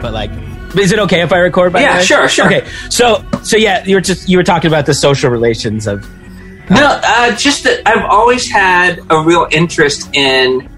But like, is it okay if I record? By Yeah, sure, sure. Okay, so so yeah, you were just you were talking about the social relations of No, uh, just that I've always had a real interest in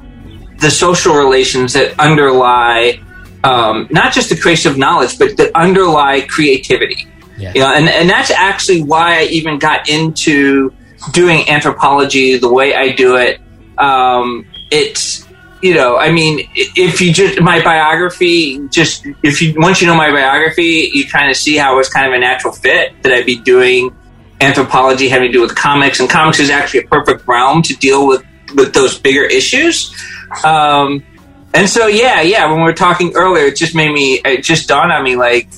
the social relations that underlie um, not just the creation of knowledge, but that underlie creativity. Yeah. You know, and, and that's actually why I even got into doing anthropology the way I do it. Um, it's you know, I mean, if you just my biography, just if you once you know my biography, you kind of see how it was kind of a natural fit that I'd be doing anthropology having to do with comics, and comics is actually a perfect realm to deal with with those bigger issues. Um, and so, yeah, yeah, when we were talking earlier, it just made me, it just dawned on me like,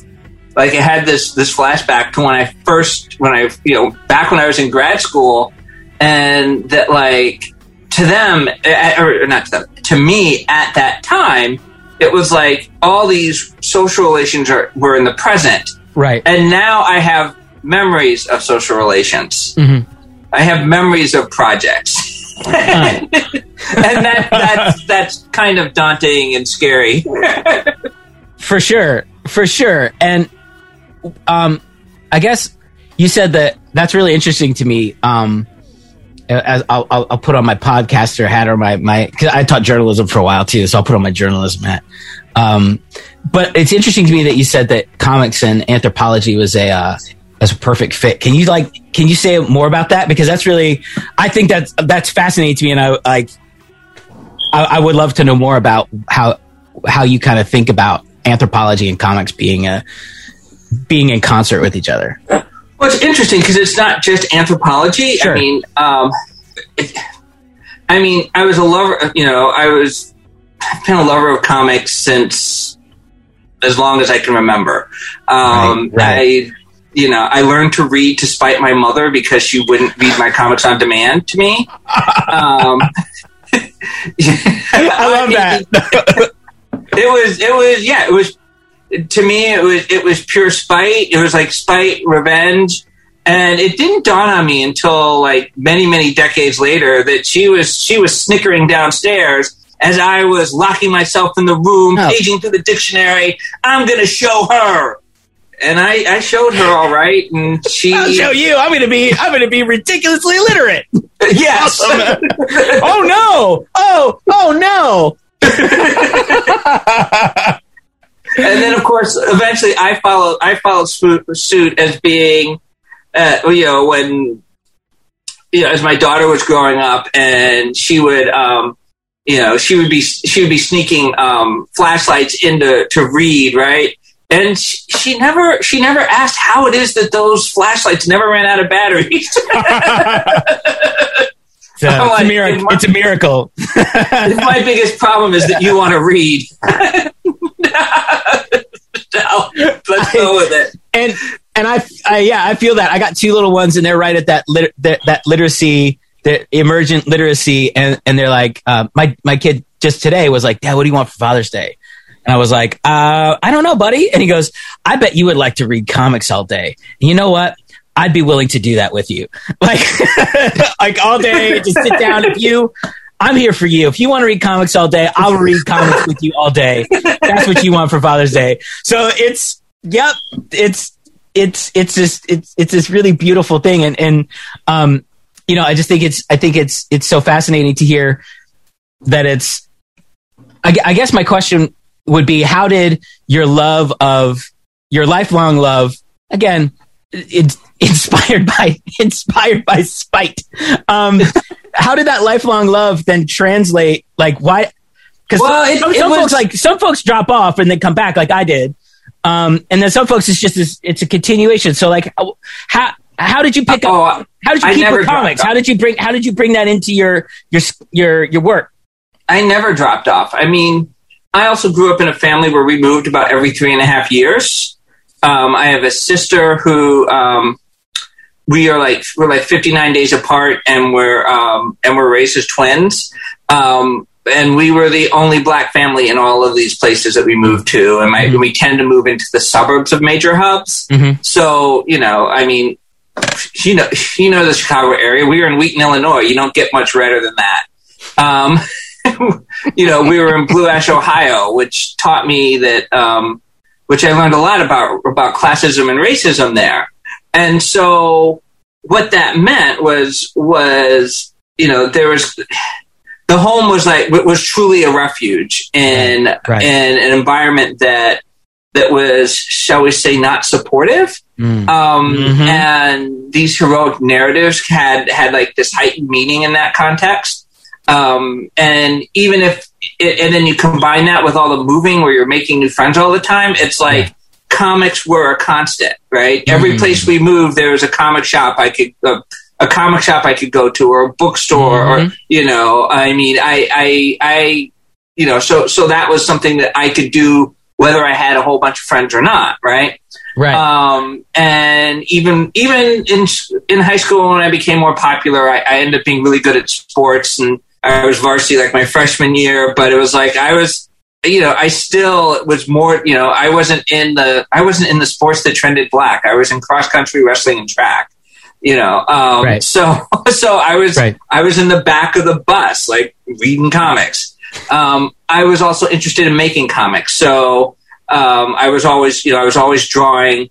like it had this this flashback to when I first, when I, you know, back when I was in grad school, and that like to them, eh, or not to them, to me at that time, it was like all these social relations are, were in the present, right. and now I have memories of social relations. Mhm. I have memories of projects. and that, that's that's kind of daunting and scary. For sure, for sure. And um, I guess you said that that's really interesting to me. Um, as I'll, I'll, I'll put on my podcaster hat or my my because I taught journalism for a while too, so I'll put on my journalism hat. Um, but it's interesting to me that you said that comics and anthropology was a uh, as a perfect fit. Can you like can you say more about that? Because that's really I think that's that's fascinating to me, and I like I, I would love to know more about how how you kind of think about anthropology and comics being a being in concert with each other. Well, it's interesting because it's not just anthropology. Sure. I mean, um, it, I mean, I was a lover. You know, I was I've been a lover of comics since as long as I can remember. Um, Right, right. I, you know, I learned to read to spite my mother because she wouldn't read my comics on demand to me. Um, I love that. it was it was yeah it was to me it was it was pure spite it was like spite revenge and it didn't dawn on me until like many many decades later that she was she was snickering downstairs as I was locking myself in the room Oh. paging through the dictionary I'm gonna show her and I, I showed her all right and she I'll show you. I'm gonna be I'm gonna be ridiculously literate. yes oh no! Oh oh no! and then of course eventually i followed i followed suit, suit as being uh, you know when you know as my daughter was growing up and she would um you know she would be she would be sneaking um flashlights into to read right and she, never she never asked how it is that those flashlights never ran out of batteries It's a, it's a like, miracle. It's a miracle. my biggest problem is that you want to read No, let's go with it and and I, I yeah I feel that I got two little ones and they're right at that lit, that, that literacy that emergent literacy and and they're like uh, my my kid just today was like dad what do you want for Father's Day and I was like uh, I don't know buddy and he goes I bet you would like to read comics all day and you know what I'd be willing to do that with you like like all day just sit down if you I'm here for you. If you want to read comics all day, I'll read comics with you all day. That's what you want for Father's Day. So it's yep, it's it's it's just it's it's this really beautiful thing and and um you know, I just think it's I think it's it's so fascinating to hear that it's I, I guess my question would be how did your love of your lifelong love again it's inspired by inspired by spite um how did that lifelong love then translate like why because Well, it- some, it some was- folks like some folks drop off and then come back like i did um and then some folks it's just this, it's a continuation. So like how how did you pick Oh, up how did you I keep with comics? how did you bring how did you bring that into your your your your work? I never dropped off. I mean, I also grew up in a family where we moved about every three and a half years. Um, I have a sister who um, we are like we're like 59 days apart, and we're um, and we're raised as twins. Um, and we were the only black family in all of these places that we moved to, and my, we tend to move into the suburbs of major hubs. So you know, I mean, you know, you know the Chicago area. We were in Wheaton, Illinois. You don't get much redder than that. You know, we were in Blue Ash, Ohio, which taught me that, um, which I learned a lot about about classism and racism there. And so, what that meant was was you know there was the home was like was truly a refuge in Right. in an environment that that was shall we say not supportive Mm. um, Mhm. and these heroic narratives had had like this heightened meaning in that context. Um, and even if, and then you combine that with all the moving where you're making new friends all the time, it's like Yeah. comics were a constant, right? Every Mhm. place we moved, there was a comic shop I could, uh, a comic shop I could go to, or a bookstore, or Mhm. you know, I mean, I, I, I, you know, so so that was something that I could do whether I had a whole bunch of friends or not, right? Right. Um, and even even in in high school when I became more popular, I, I ended up being really good at sports, and I was varsity like my freshman year. But it was like I was, you know, I still was more, you know, I wasn't in the I wasn't in the sports that trended black. I was in cross country, wrestling, and track. You know, um, Right. so so I was Right. I was in the back of the bus, like reading comics. Um, I was also interested in making comics, so um, I was always, you know, I was always drawing.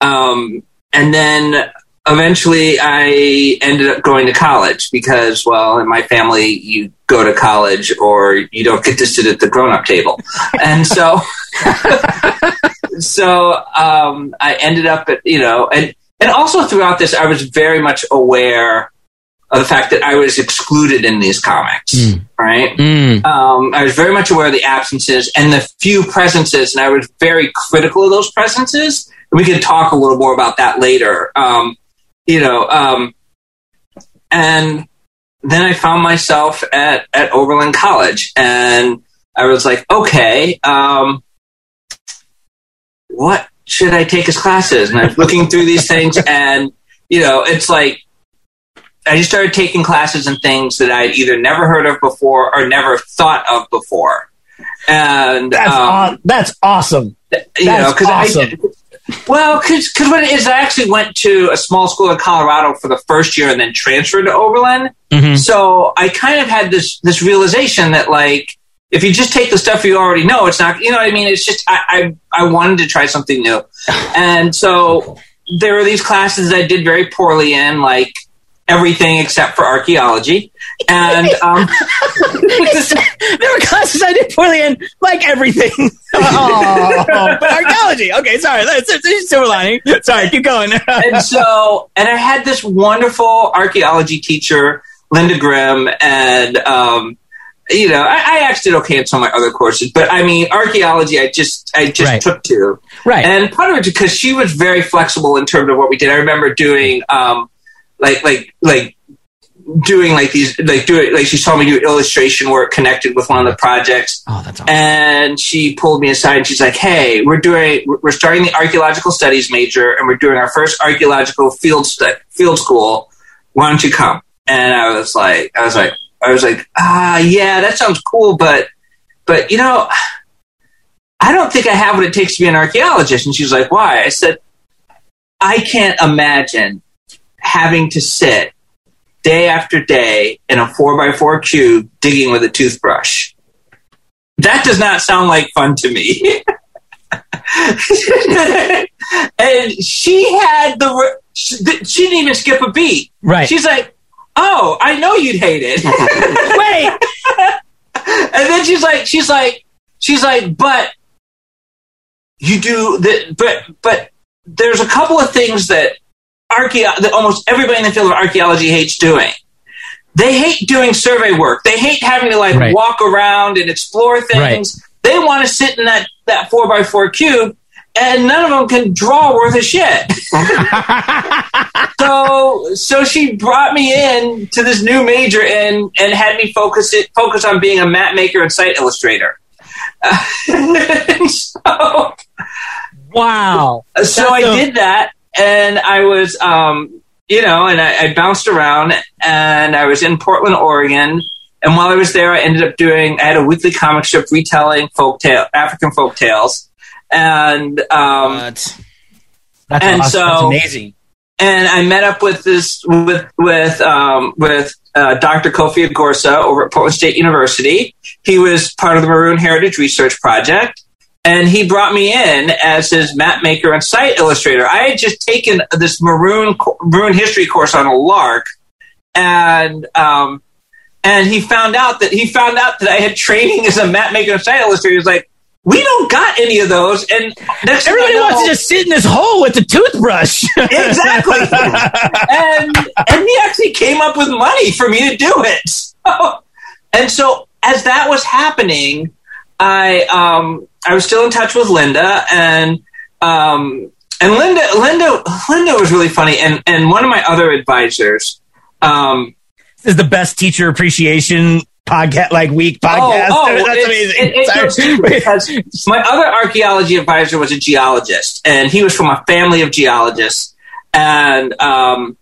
Um, and then eventually I ended up going to college because, well, in my family, you go to college or you don't get to sit at the grown up table. And so, so um, I ended up at, you know, and, and also throughout this, I was very much aware of the fact that I was excluded in these comics, Mm. right? Mm. um, I was very much aware of the absences and the few presences, and I was very critical of those presences. We could talk a little more about that later. Um, you know, um, and then I found myself at, at Oberlin College, and I was like, okay, um, what should I take as classes? And I was looking through these things, and you know, it's like I just started taking classes and things that I'd either never heard of before or never thought of before. And That's um, aw- that's awesome. you know, that's because awesome. I well, because what it is, I actually went to a small school in Colorado for the first year and then transferred to Oberlin. Mhm. So I kind of had this this realization that like if you just take the stuff you already know, it's not you know what I mean. It's just I I, I wanted to try something new, and so there were these classes I did very poorly in, like everything except for archaeology, and um, there were classes I did poorly in, like everything. oh, but archaeology. Okay, sorry. That's, that's, that's silver lining. Sorry, keep going. and so and I had this wonderful archaeology teacher, Linda Grimm, and um, you know, I, I actually did okay in some of my other courses, but I mean, archaeology, I just I just Right. took to, right. and part of it because she was very flexible in terms of what we did. I remember doing um, like like like doing like these like doing like she saw me do illustration work connected with one of the projects oh, that's awesome. and she pulled me aside and she's like, "Hey, we're doing we're starting the archaeological studies major and we're doing our first archaeological field stu- field school. Why don't you come?" And I was like, I was like, I was like, ah, yeah, that sounds cool, but but you know, I don't think I have what it takes to be an archaeologist. And she's like, "Why?" I said, "I can't imagine having to sit." Day after day in a four by four cube digging with a toothbrush that does not sound like fun to me. and she had the she she didn't even skip a beat. Right. She's like, "Oh, I know you'd hate it." Wait. and then she's like, she's like, she's like, but you do that, but but there's a couple of things that archaeo- that almost everybody in the field of archaeology hates doing. They hate doing survey work. They hate having to like Right. walk around and explore things. They want to sit in that that four by four cube, and none of them can draw worth a shit. so so she brought me in to this new major and and had me focus it focus on being a map maker and site illustrator. And so wow. so I That's a- did that, and I was, um, you know, and I, I bounced around, and I was in Portland, Oregon, And while I was there, I ended up doing. I had a weekly comic strip retelling folk tale, African folk tales, and um, What? That's And awesome. so- That's amazing. and I met up with this with with um, with uh, Dr. Kofi Agorsah over at Portland State University. He was part of the Maroon Heritage Research Project, and he brought me in as his map maker and site illustrator. I had just taken this Maroon Maroon history course on a lark, and um, and he found out that he found out that I had training as a map maker and site illustrator. He was like. We don't got any of those, and next Everybody know- wants to just sit in this hole with a toothbrush. exactly. and and he actually came up with money for me to do it. So, and so as that was happening, I um I was still in touch with Linda and um and Linda Linda Linda was really funny and and one of my other advisors um this is the best teacher appreciation podcast, like week podcast. Oh, oh, That's amazing. it- it my other archaeology advisor was a geologist, and he was from a family of geologists, and um,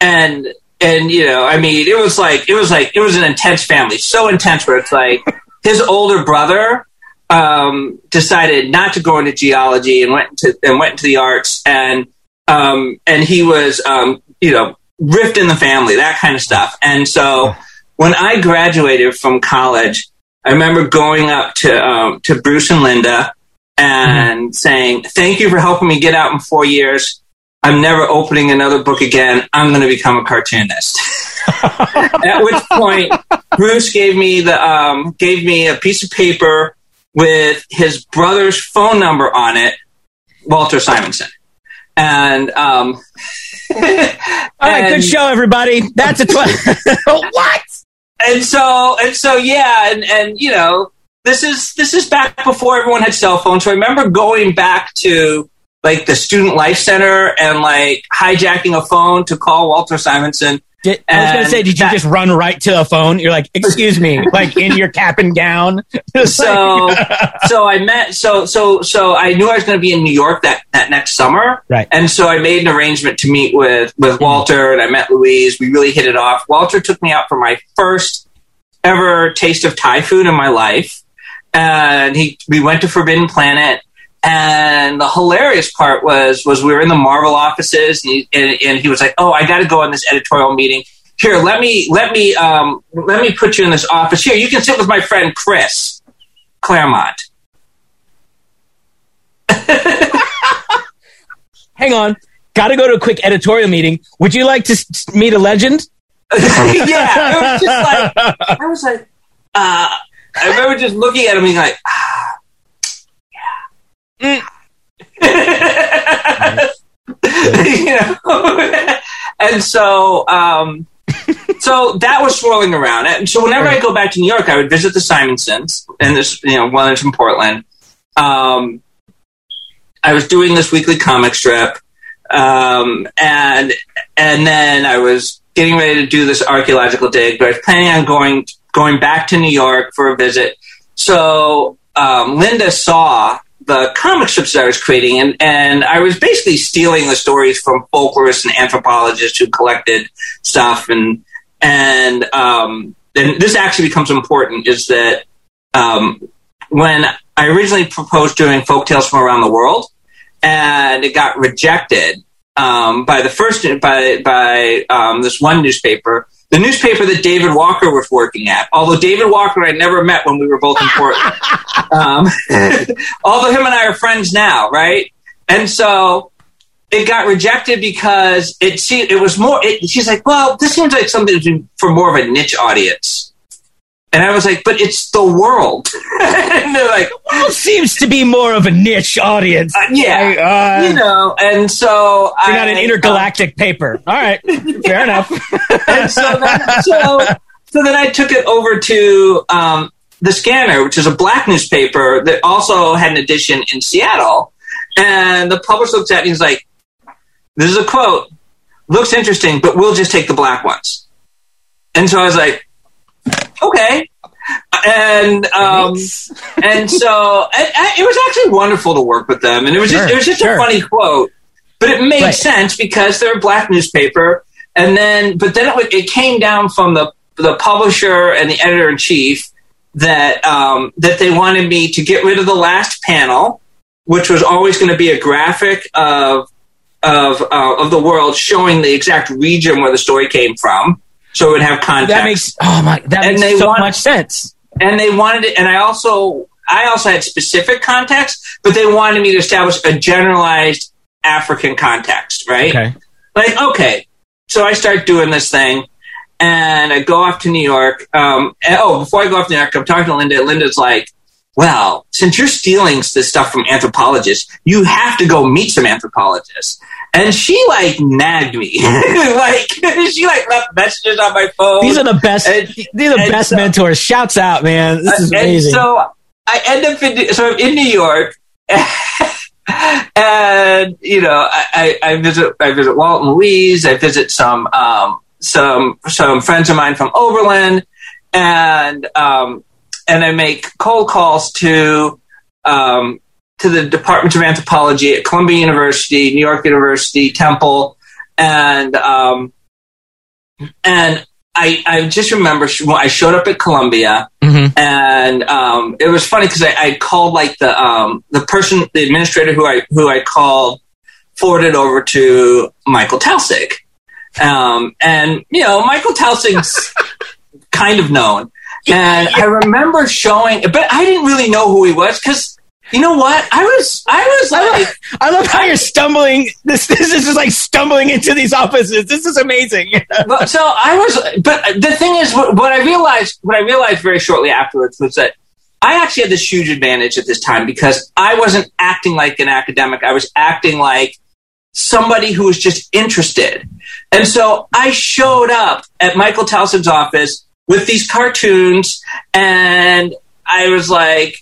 and and you know, I mean, it was like it was like it was an intense family, so intense where it's like his older brother um, decided not to go into geology and went into and went into the arts, and um, and he was um, you know rift in the family, that kind of stuff, and so when I graduated from college, I remember going up to um, to Bruce and Linda and saying, "Thank you for helping me get out in four years. I'm never opening another book again. I'm going to become a cartoonist." At which point, Bruce gave me the um, gave me a piece of paper with his brother's phone number on it, Walter Simonson, and um, All right, and- good show, everybody. That's a tw- what? and so and so yeah and and you know this is this is back before everyone had cell phones so i remember going back to like the student life center and like hijacking a phone to call walter simonson Did, I was going to say, did you that- just run right to a phone? You're like, excuse me, like in your cap and gown. So so i met so so so i knew i was going to be in new york that that next summer Right. and so i made an arrangement to meet with with mm-hmm. walter and i met louise we really hit it off walter took me out for my first ever taste of thai food in my life and he we went to forbidden planet and the hilarious part was was we were in the marvel offices and he, and, and he was like oh i got to go in this editorial meeting here let me let me um, let me put you in this office here you can sit with my friend chris claremont hang on, got to go to a quick editorial meeting. Would you like to s- meet a legend? yeah, it was just like I was like, uh, I remember just looking at him and like, ah, know, and so, um, so that was swirling around. And so whenever I go back to New York, I would visit the Simonsons, and this, you know, one in Portland. Um, I was doing this weekly comic strip, um, and and then I was getting ready to do this archaeological dig, but I was planning on going going back to New York for a visit. So um, Linda saw the comic strips that I was creating, and, and I was basically stealing the stories from folklorists and anthropologists who collected stuff, and and um, and this actually becomes important is that um, when I originally proposed doing folk tales from around the world, and it got rejected um, by the first by by um, this one newspaper, the newspaper that David Walker was working at. Although David Walker I never met when we were both in Portland, um, although him and I are friends now, right? And so it got rejected because it see it was more. It, she's like, well, this seems like something for more of a niche audience. And I was like, but it's the world. and they're like, Well, seems to be more of a niche audience. uh, yeah, Uh, you know. And so you're I not an intergalactic paper. All right, fair enough. and so, then, so, so then I took it over to um, the Skanner, which is a black newspaper that also had an edition in Seattle. And the publisher looks at me and he's like, "This is a quote. Looks interesting, but we'll just take the black ones." And so I was like, "Okay." And um, and so and, and it was actually wonderful to work with them, and it was just it was just sure. a funny quote, but it made Right. sense because they're a black newspaper. And then, but then it, it came down from the the publisher and the editor in chief that um, that they wanted me to get rid of the last panel, which was always going to be a graphic of of uh, of the world showing the exact region where the story came from, so it would have context. That makes oh my that And makes so want- much sense. and they wanted it and i also i also had specific context but they wanted me to establish a generalized african context right Okay. like okay so i start doing this thing and i go off to new york um, and- oh before i go off to new york i'm talking to linda linda's like well since you're stealing this stuff from anthropologists you have to go meet some anthropologists and she like nagged me like she like left messages on my phone These are the best. And- these are the best so- mentors. Shouts out, man. This is and amazing. so I end up in so I'm in New York, and you know I, I, I visit I visit Walt and Louise. I visit some um, some some friends of mine from Oberlin, and um, and I make cold calls to um, to the Department of anthropology at Columbia University, New York University, Temple, and um, and I I just remember when I showed up at Columbia Mhm. and um, it was funny because I, I called like the um, the person, the administrator who I who I called, forwarded over to Michael Taussig, um, and you know Michael Taussig's kind of known, and I remember showing, but I didn't really know who he was because you know what I was I was I like. love, I love how you're stumbling. This this is just like stumbling into these offices. This is amazing. But- so I was, but the thing is, what, what I realized, what I realized very shortly afterwards was that I actually had this huge advantage at this time because I wasn't acting like an academic. I was acting like somebody who was just interested. And so I showed up at Michael Taussig's office with these cartoons and I was like,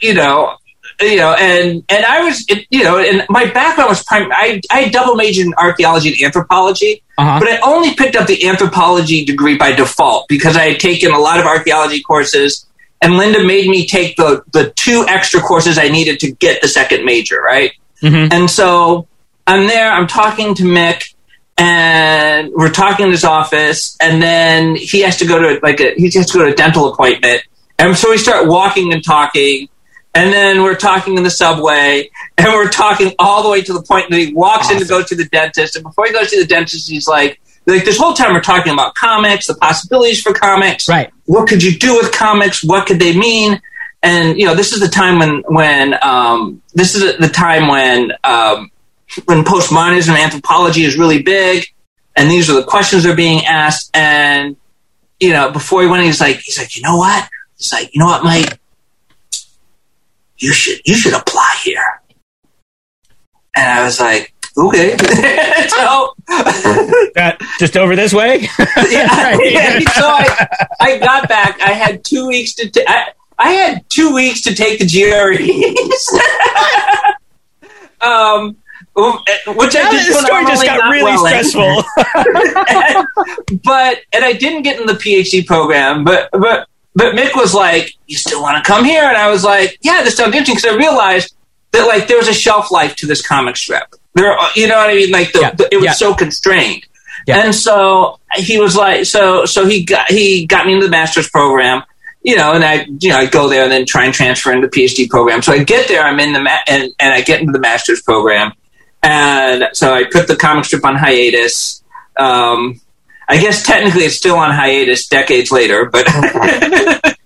you know, you know, and and I was, it, you know, and my background was prim- I I double majored in archaeology and anthropology, Uh-huh. but I only picked up the anthropology degree by default because I had taken a lot of archaeology courses, and Linda made me take the the two extra courses I needed to get the second major, right? Mhm. And so I'm there, I'm talking to Mick, and we're talking in his office, and then he has to go to like a he has to go to a dental appointment, and so we start walking and talking. And then we're talking in the subway, and we're talking all the way to the point that he walks in to go to the dentist. And before he goes to the dentist, he's like, like this whole time we're talking about comics, the possibilities for comics, Right. What could you do with comics? What could they mean? And you know, this is the time when when um, this is the time when um, when postmodernism anthropology is really big, and these are the questions that are being asked. And you know, before he went, he's like, he's like, you know what? He's like, you know what, Mike? You should you should apply here. And I was like, okay. so That just over this way. yeah, yeah. So I, I got back. I had two weeks to. ta- I, I had two weeks to take the GREs. um, which I did the story just got really well in. stressful. but and I didn't get in the PhD program, but but but Mick was like, "You still want to come here?" And I was like, "Yeah, this sounds interesting." Because I realized that like there was a shelf life to this comic strip. There, you know what I mean? Like the, Yeah, the- it was yeah. so constrained. Yeah. And so he was like, so so he got he got me into the master's program. You know, and I, you know, I go there and then try and transfer into the PhD program. So I get there, I'm in the ma- and, and I get into the master's program, and so I put the comic strip on hiatus. Um, I guess technically it's still on hiatus decades later, but, but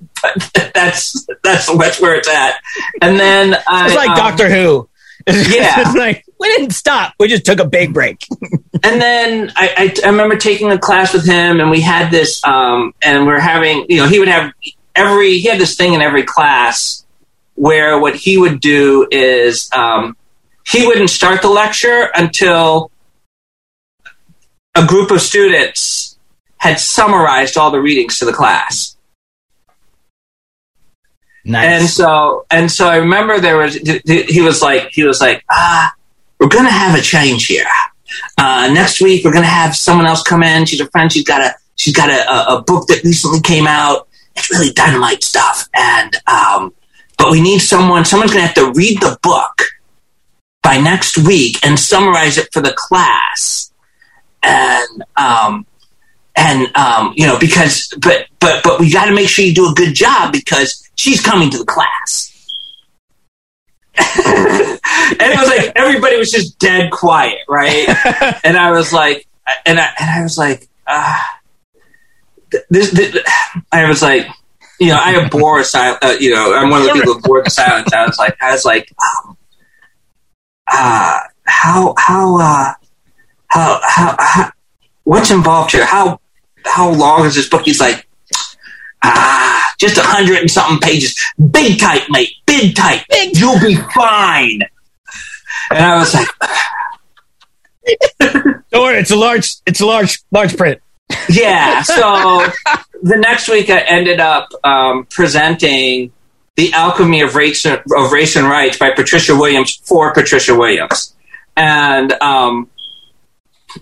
that's that's that's where it's at. And then I, It's like um, Doctor Who. Yeah. it's like we didn't stop. We just took a big break. and then I, I, I remember taking a class with him, and we had this, um, and we're having, you know, he would have every, he had this thing in every class where what he would do is um, he wouldn't start the lecture until a group of students had summarized all the readings to the class. Nice. And so, and so I remember there was, he was like, he was like, ah, we're going to have a change here. Uh, next week, we're going to have someone else come in. She's a friend. She's got a, she's got a, a, a book that recently came out. It's really dynamite stuff. And, um, but we need someone, someone's going to have to read the book by next week and summarize it for the class. And, um, and um, you know because but but but we got to make sure you do a good job because she's coming to the class. and it was like everybody was just dead quiet, right? and I was like, and I and I was like, ah, this, this, I was like, you know, I abhor silence. Uh, you know, I'm one of the people who abhor the silence. I was like, I was like, um, uh, how how uh, how how how what's involved here? How how long is this book? He's like, ah, just a hundred and something pages. Big type, mate. Big type. Big. You'll be fine. And I was like, Don't worry, it's a large, it's a large, large print. yeah. So the next week, I ended up um, presenting the alchemy of race of race and rights by Patricia Williams for Patricia Williams, and um,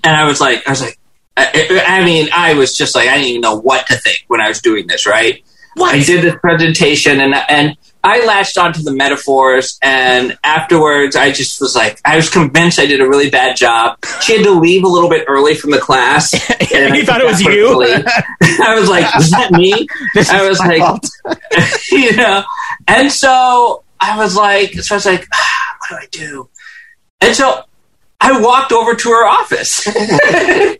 and I was like, I was like, I, I mean, I was just like, I didn't even know what to think when I was doing this. Right? What? I did this presentation, and and I latched onto the metaphors, and afterwards, I just was like, I was convinced I did a really bad job. She had to leave a little bit early from the class. and I thought it was you? I was like, was that me? This I was like, you know, and so I was like, so I was like, ah, what do I do? And so I walked over to her office.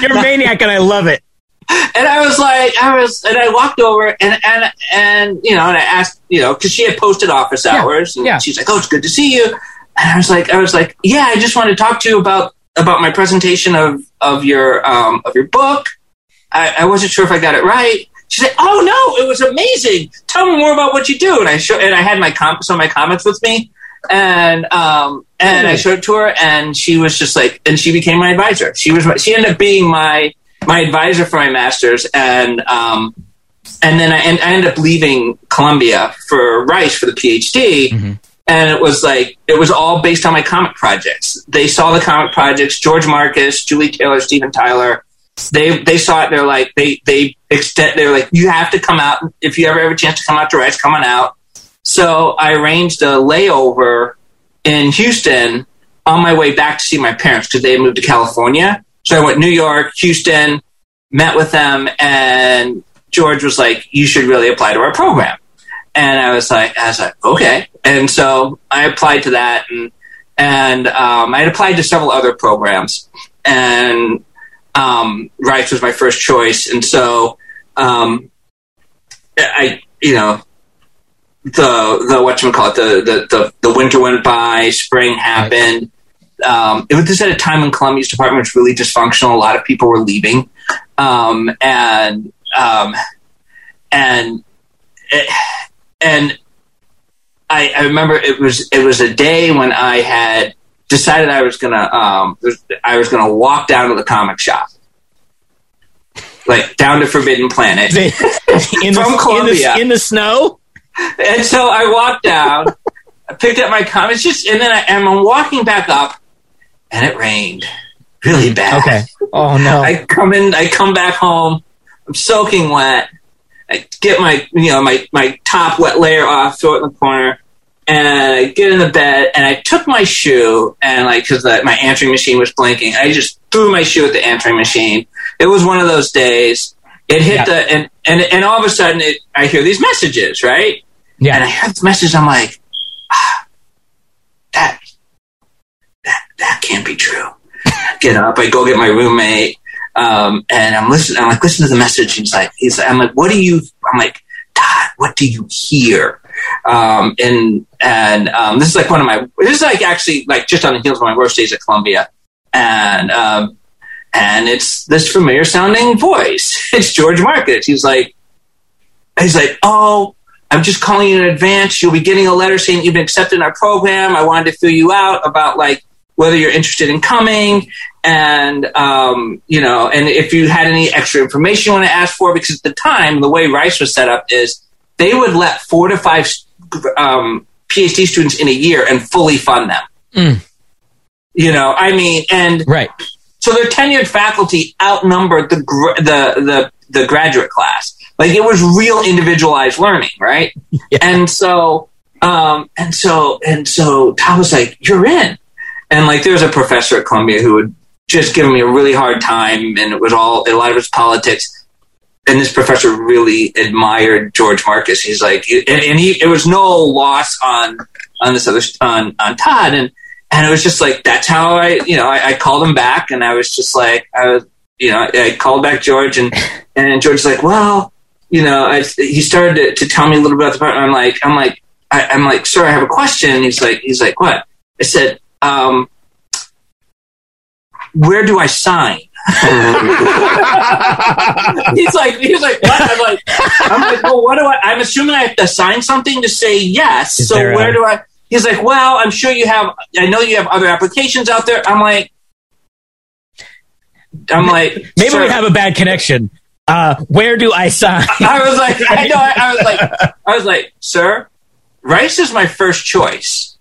You're a maniac, and I love it. and I was like, I was, and I walked over and and and you know, and I asked, you know, because she had posted office Yeah, hours, and yeah. she's like, "Oh, it's good to see you." And I was like, I was like, "Yeah, I just wanted to talk to you about about my presentation of of your um of your book. I, I wasn't sure if I got it right." She said, "Oh no, it was amazing. Tell me more about what you do." And I show, and I had my com- some of my comments with me, and um and I showed it to her, and she was just like, and she became my advisor. She was my, she ended up being my my advisor for my master's, and um, and then I, and I ended up leaving Columbia for Rice for the PhD. And it was like it was all based on my comic projects. They saw the comic projects: George Marcus, Julie Taylor, Stephen Tyler. They they saw it. They're like they they extend. They're like you have to come out if you ever have a chance to come out to Rice. Come on out. So I arranged a layover in Houston on my way back to see my parents because they had moved to California. So I went New York, Houston, met with them, and George was like, "You should really apply to our program." And I was like, "I was like, okay." And so I applied to that, and and um, I had applied to several other programs, and um, Rice was my first choice, and so um, I, you know, the the what you call it, the, the the winter went by, spring happened. Um, it was just at a time when Columbia's department was really dysfunctional. A lot of people were leaving, um, and um, and and I, I remember it was it was a day when I had decided I was gonna um, I was gonna walk down to the comic shop, like down to Forbidden Planet. in, From the, in, Columbia. the, in the snow. And so I walked down, I picked up my comics, just and then I, and I'm walking back up, and it rained really bad. Okay. Oh no. I come in, I come back home, I'm soaking wet. I get my you know my my top wet layer off, throw it in the corner, and I get in the bed and I took my shoe and like because my answering machine was blinking, I just threw my shoe at the answering machine. It was one of those days. It hit Yeah. the and, and and all of a sudden it, I hear these messages right. And I yeah. heard this message. I'm like, ah, that, that, that can't be true. get up. I go get my roommate. Um, and I'm listening. I'm like, listen to the message. He's like, he's like, I'm like, what do you, I'm like, Todd, what do you hear? Um, and, and, um, this is like one of my, this is like actually like just on the heels of my worst days at Columbia. And, um, and it's this familiar sounding voice. It's George Marcus. He's like, he's like, oh, I'm just calling you in advance. You'll be getting a letter saying you've been accepted in our program. I wanted to fill you out about like whether you're interested in coming and um, you know, and if you had any extra information you want to ask for, because at the time the way Rice was set up is they would let four to five um, PhD students in a year and fully fund them. Mm. You know, I mean, and Right. so their tenured faculty outnumbered the the the the graduate class. Like it was real individualized learning, right? Yeah. And so, um, and so, and so, Tom was like, "You're in," and like there's a professor at Columbia who would just giving me a really hard time, and it was all a lot of it was politics. And this professor really admired George Marcus. He's like, and, and he it was no loss on on this other on on Todd, and and it was just like that's how I you know I, I called him back, and I was just like I was you know I called back George, and and George's like, well, you know, I, he started to, to tell me a little bit about the part. I'm like, I'm like, I, am like, sir, I have a question. And he's like, he's like, what? I said, um, where do I sign? he's like, he's like, what? I'm like, I'm like, well, what do I? I'm assuming I have to sign something to say yes. Is so where a- do I? He's like, well, I'm sure you have. I know you have other applications out there. I'm like, I'm like, Maybe sir, we have a bad connection. Uh, where do I sign? I was like, I know, I, I was like, I was like, sir, Rice is my first choice,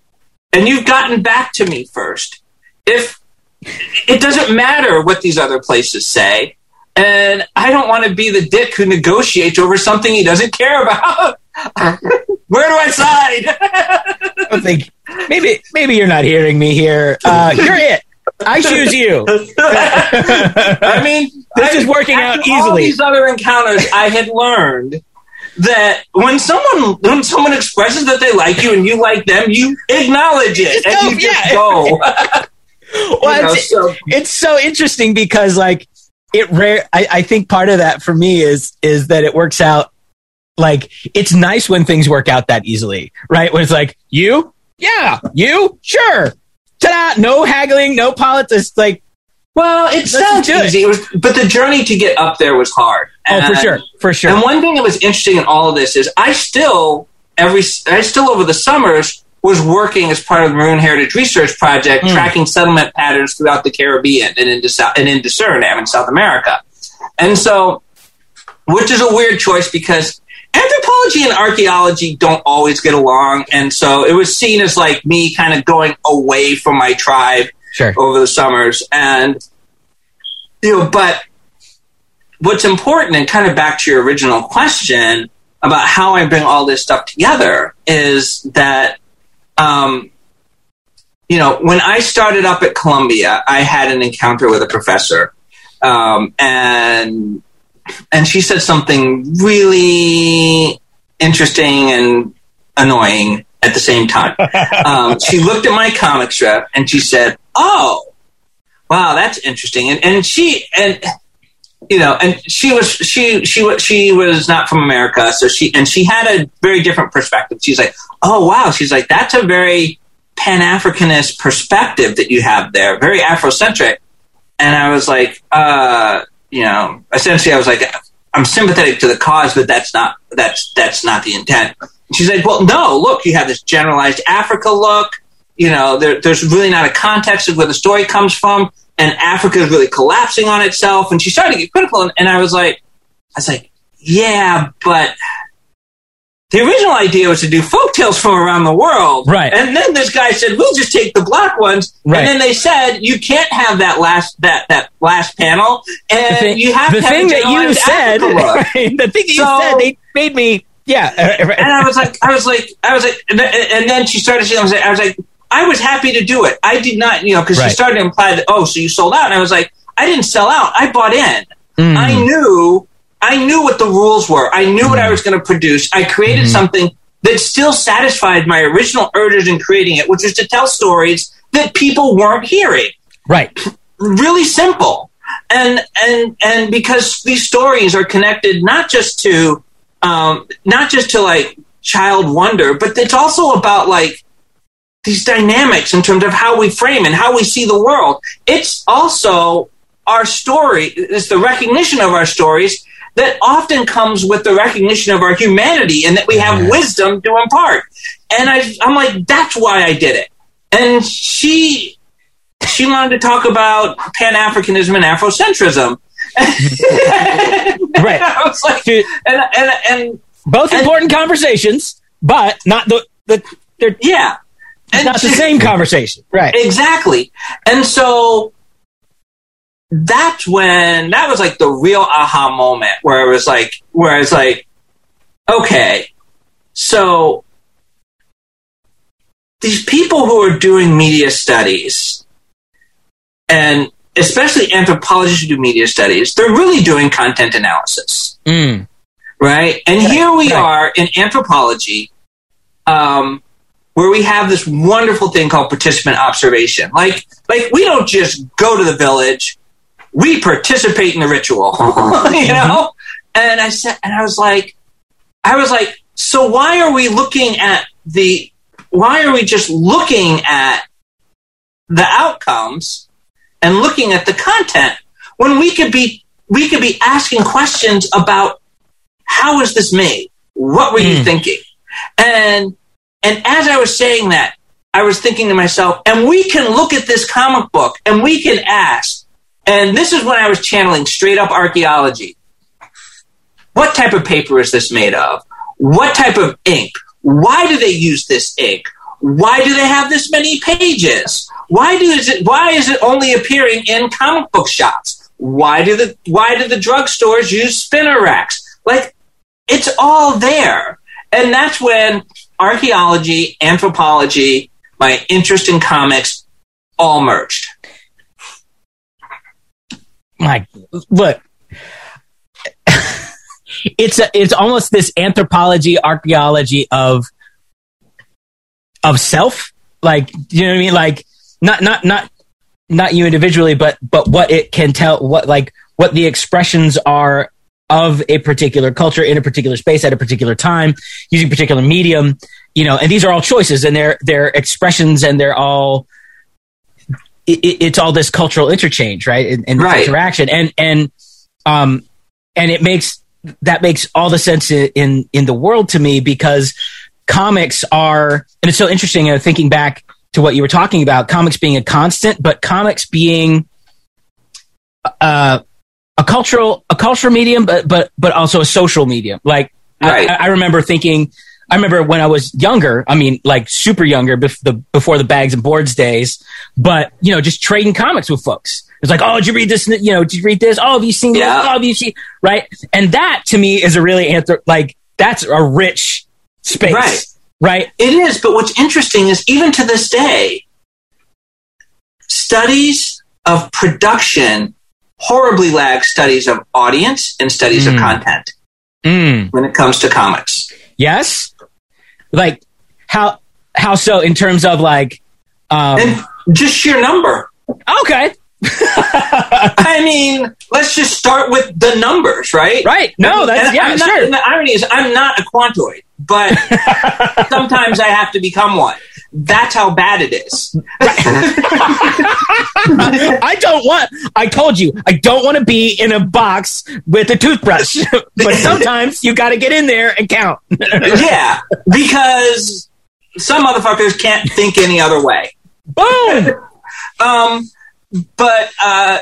and you've gotten back to me first. If it doesn't matter what these other places say, and I don't want to be the dick who negotiates over something he doesn't care about. Where do I sign? I think maybe maybe you're not hearing me here. Uh, you're it. I choose you. I mean, This I- is working out after All easily. these other encounters, I had learned that when someone when someone expresses that they like you and you like them, you acknowledge it Just and go, you just yeah. go. Well, You know, it's, so- it's so interesting because like it rare. I, I think part of that for me is is that it works out. Like it's nice when things work out that easily, right? When it's like you, yeah, you, sure, ta-da, no haggling, no politics. Like Well, it Let's sounds do easy. It was, but the journey to get up there was hard. oh, for sure, for sure. And one thing that was interesting in all of this is I still every I still over the summers was working as part of the Maroon Heritage Research Project, Mm. tracking settlement patterns throughout the Caribbean and into South, and into Suriname in South America. And so, which is a weird choice because anthropology and archaeology don't always get along, and so it was seen as like me kind of going away from my tribe Sure. over the summers and you know but what's important and kind of back to your original question about how i bring all this stuff together is that um, you know when i started up at columbia i had an encounter with a professor um, and and she said something really interesting and annoying at the same time um, she looked at my comic strip and she said, "Oh, wow, that's interesting." And and she and you know, and she was she she was she was not from America, so she and she had a very different perspective. She's like, "Oh, wow," she's like, "That's a very Pan Africanist perspective that you have there, very Afrocentric." And I was like, uh, you know, essentially, I was like, I'm sympathetic to the cause, but that's not that's that's not the intent. And she's like, well, no, look, you have this generalized Africa look. You know, there, there's really not a context of where the story comes from, and Africa is really collapsing on itself. And she started to get critical, and, and I was like, I was like, yeah, but the original idea was to do folktales from around the world, Right. And then this guy said, we'll just take the black ones, Right. and then they said you can't have that last that that last panel, and thing, you have the to have thing a that you said, right, the thing that you So- said, they made me, yeah. and I was like, I was like, I was like, and then, and then she started saying, I was like, I was like, I was happy to do it. I did not, you know, because Right. she started to imply that, oh, so you sold out, and I was like, I didn't sell out. I bought in. Mm. I knew, I knew what the rules were. I knew what I was going to produce. I created Mhm. something that still satisfied my original urges in creating it, which was to tell stories that people weren't hearing right. really simple and and and because these stories are connected not just to um not just to like child wonder but it's also about like these dynamics in terms of how we frame and how we see the world it's also our story it's the recognition of our stories that often comes with the recognition of our humanity and that we have Yeah. wisdom to impart and I, i'm like that's why i did it and she she wanted to talk about Pan Africanism and Afrocentrism. Right. I was like, and and and both And- important conversations, but not the, the they're yeah, and not the same conversation. Right. exactly. And so that's when that was like the real aha moment where it was like where it's like, okay, so these people who are doing media studies and especially anthropologists who do media studies, they're really doing content analysis, Mm. right? And Right, here we right. are in anthropology, um, where we have this wonderful thing called participant observation. Like, like we don't just go to the village; we participate in the ritual, you know. And I said, and I was like, I was like, so why are we looking at the? Why are we just looking at the outcomes and looking at the content when we could be we could be asking questions about how is this made? What were you Mm. thinking? And and as I was saying that, I was thinking to myself, and we can look at this comic book and we can ask, and this is when I was channeling straight up archaeology. What type of paper is this made of? What type of ink? Why do they use this ink? Why do they have this many pages? Why do is it why is it only appearing in comic book shops? Why do the why do the drugstores use spinner racks? Like it's all there. And that's when archaeology, anthropology, my interest in comics all merged. My look it's a, it's almost this anthropology archaeology of of self. Like you know what i mean? Like not not not not you individually but but what it can tell what like what the expressions are of a particular culture in a particular space at a particular time using particular medium you know and these are all choices and they're they're expressions and they're all it, it- it's all this cultural interchange right and, and Right. interaction and and um and it makes that makes all the sense in in the world to me because comics are and it's so interesting uh, thinking back to what you were talking about comics being a constant but comics being uh a cultural a cultural medium but but but also a social medium like Right. I, I remember thinking I remember when I was younger, I mean, like super younger, bef- the, before the bags and boards days, but, you know, just trading comics with folks. It's like, oh, did you read this? You know, did you read this? Oh, have you seen this? Yeah. Oh, have you seen, right? And that to me is a really, anthrop- like, that's a rich space. Right. Right. It is, but what's interesting is even to this day, studies of production horribly lag studies of audience and studies of Mm. content Mm. when it comes to comics. Yes. Like, how, how so in terms of like, um, And just sheer number. okay. I mean, let's just start with the numbers, right? Right. No, that's, And yeah, I'm sure. and the irony is, I'm not a quantoid, but sometimes I have to become one. That's how bad it is. I don't want. I told you, I don't want to be in a box with a toothbrush. but sometimes you got to get in there and count. yeah, because some motherfuckers can't think any other way. Boom. Um, but uh,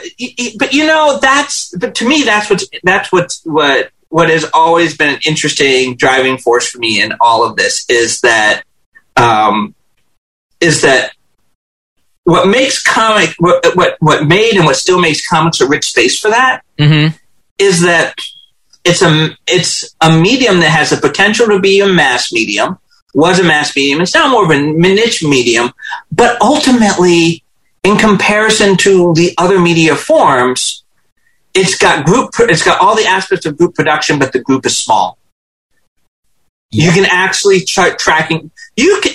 but you know that's but to me that's what's that's what's what what has always been an interesting driving force for me in all of this is that um, is that what makes comic what what what made and what still makes comics a rich space for that Mm-hmm. is that it's a it's a medium that has the potential to be a mass medium was a mass medium it's now more of a niche medium but ultimately in comparison to the other media forms it's got group it's got all the aspects of group production but the group is small you can actually start tracking you can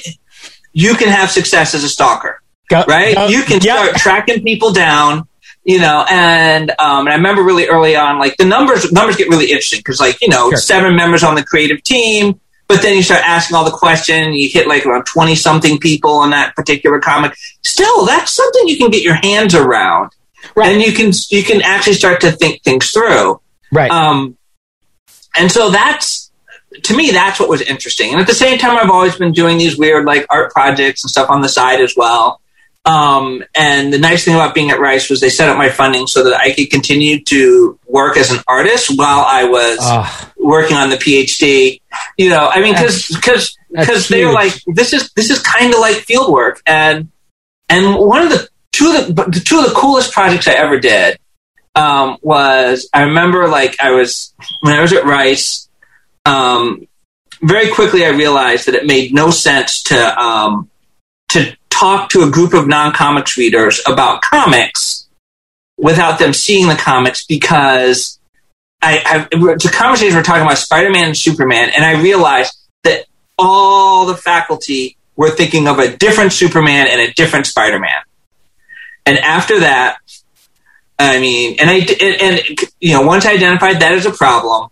you can have success as a stalker Go, right? go- you can yeah. start tracking people down, you know. And um, and I remember really early on, like the numbers numbers get really interesting because, like, you know, Sure. seven members on the creative team, but then you start asking all the questions. You hit like around twenty something people on that particular comic. Still, that's something you can get your hands around, Right. and you can you can actually start to think things through. Right. Um, and so that's to me that's what was interesting. And at the same time, I've always been doing these weird like art projects and stuff on the side as well. Um, and the nice thing about being at Rice was they set up my funding so that I could continue to work as an artist while I was Oh, working on the PhD. You know, I mean, because because because they're like this is this is kind of like field work, and and one of the two of the the two of the coolest projects I ever did um, was I remember like I was when I was at Rice. Um, very quickly, I realized that it made no sense to um, to talk to a group of non comics readers about comics without them seeing the comics because I, I the conversations we're talking about Spider Man and Superman, and I realized that all the faculty were thinking of a different Superman and a different Spider Man. And after that, I mean, and I and, and you know, once I identified that as a problem,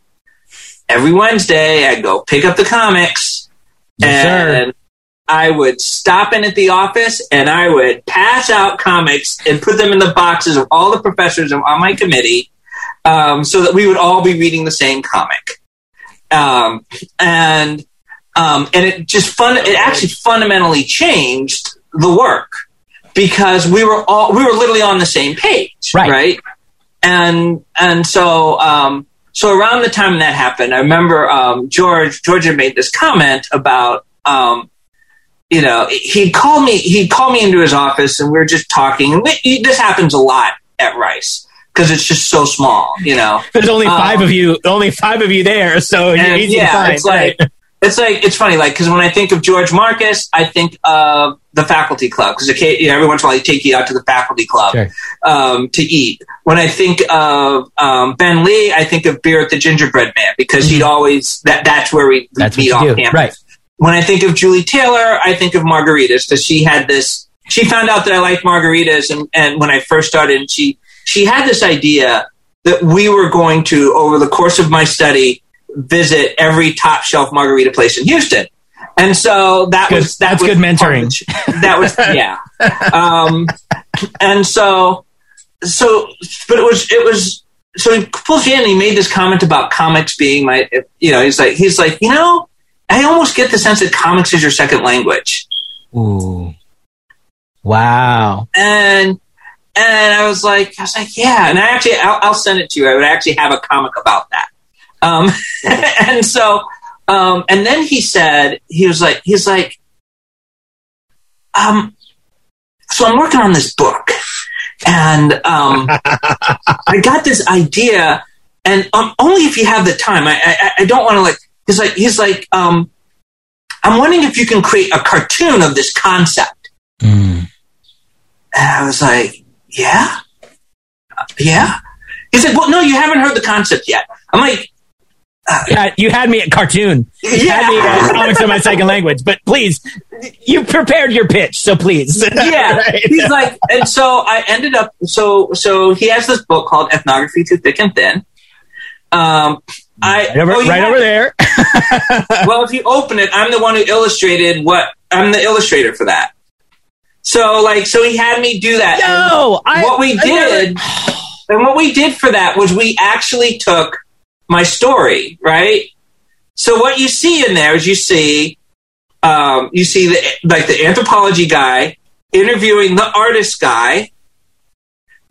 every Wednesday I'd go pick up the comics Yes, sir. and I would stop in at the office and I would pass out comics and put them in the boxes of all the professors on my committee um, so that we would all be reading the same comic. Um, and um, and it just fun. It actually fundamentally changed the work because we were all we were literally on the same page, Right. right? And and so um, so around the time that happened, I remember um, George had made this comment about um, you know he called me he'd call me into his office and we were just talking. And we, this happens a lot at Rice because it's just so small, you know. There's only Um, five of you, only five of you there, so you're And, easy yeah, to find. it's like. It's like it's funny, like because when I think of George Marcus, I think of the faculty club because you know, every once in a while they take you out to the faculty club Sure. um, to eat. When I think of um, Ben Lee, I think of beer at the Gingerbread Man because he'd always that that's where we Mm-hmm. That's meet off do, campus. right? When I think of Julie Taylor, I think of margaritas because she had this. She found out that I liked margaritas, and, and when I first started, and she she had this idea that we were going to over the course of my study visit every top shelf margarita place in Houston. And so that Good- was that that's was good mentoring. That was yeah. Um, and so so but it was it was so he pulls you in and he made this comment about comics being my you know he's like he's like you know I almost get the sense that comics is your second language Ooh. Wow. and and I was like I was like yeah and I actually I'll, I'll send it to you I would actually have a comic about that um, and so um, and then he said he was like he's like um so I'm working on this book and um, I got this idea and um, only if you have the time I I, I don't want to like he's like he's like um, I'm wondering if you can create a cartoon of this concept Mm. and I was like, yeah? Yeah? He said, well, no, you haven't heard the concept yet. I'm like, Yeah, you had me at cartoon. You had me yeah. at comics in my second language, but please, you prepared your pitch, so please. yeah. Right. He's like, and so I ended up, so, so he has this book called Ethnography Through Thick and Thin. Um, I, right over, oh, right have- over there. well, if you open it, I'm the one who illustrated what, I'm the illustrator for that. So, like, so he had me do that. and- No, I, what we I did never- and what we did for that was we actually took my story right so what you see in there is you see um, you see the like the anthropology guy interviewing the artist guy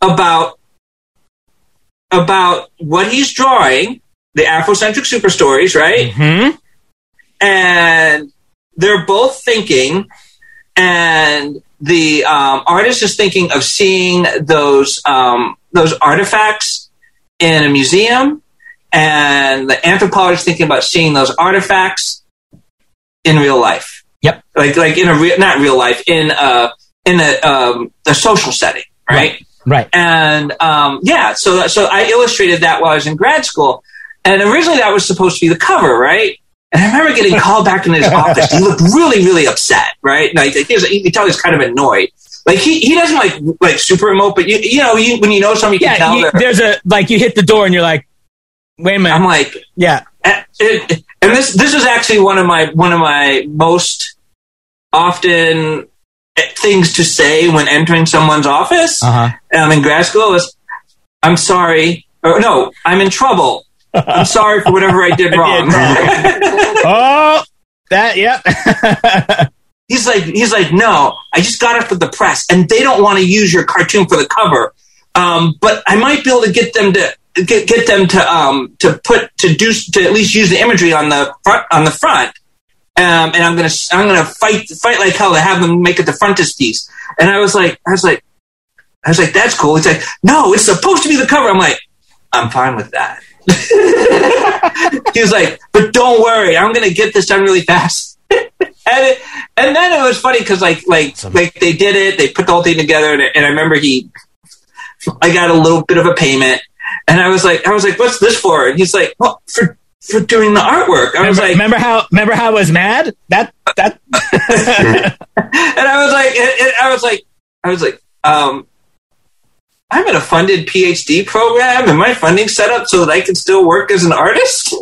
about about what he's drawing the afrocentric super stories right Mhm. and they're both thinking and the um, artist is thinking of seeing those um, those artifacts in a museum and the anthropologist thinking about seeing those artifacts in real life Yep. like like in a real not real life in a in a um, a social setting right Right. and um, yeah, so so I illustrated that while I was in grad school, and originally that was supposed to be the cover, right? And I remember getting called back into his office. He looked really, really upset, right? Like he was, you could tell he was kind of annoyed. Like he, he doesn't like like super emote, but you you know you, when you know something, you can Yeah, tell. you, there's a like you hit the door and you're like, wait a minute. I'm like, yeah. and it- and this this is actually one of my one of my most often things to say when entering someone's office. Uh huh. and I'm in grad school is I'm sorry. Or no, I'm in trouble. I'm sorry for whatever I did wrong. Oh, that. Yep. he's like he's like, no, I just got it for the press and they don't want to use your cartoon for the cover. Um, but I might be able to get them to get, get them to um, to put to do to at least use the imagery on the front on the front. Um, and I'm gonna I'm gonna fight fight like hell to have them make it the frontispiece. And I was like I was like I was like that's cool. It's like no, it's supposed to be the cover. I'm like I'm fine with that. he was like, but don't worry, I'm gonna get this done really fast. and it, and then it was funny because like like Awesome. like they did it, they put the whole thing together, and, and I remember he I got a little bit of a payment, and I was like, I was like, what's this for? And he's like, well, for for doing the artwork. I was like, remember how remember how I was mad? That that and I was like, and, and I was like, I was like, um, I'm in a funded PhD program, and my funding set up so that I can still work as an artist.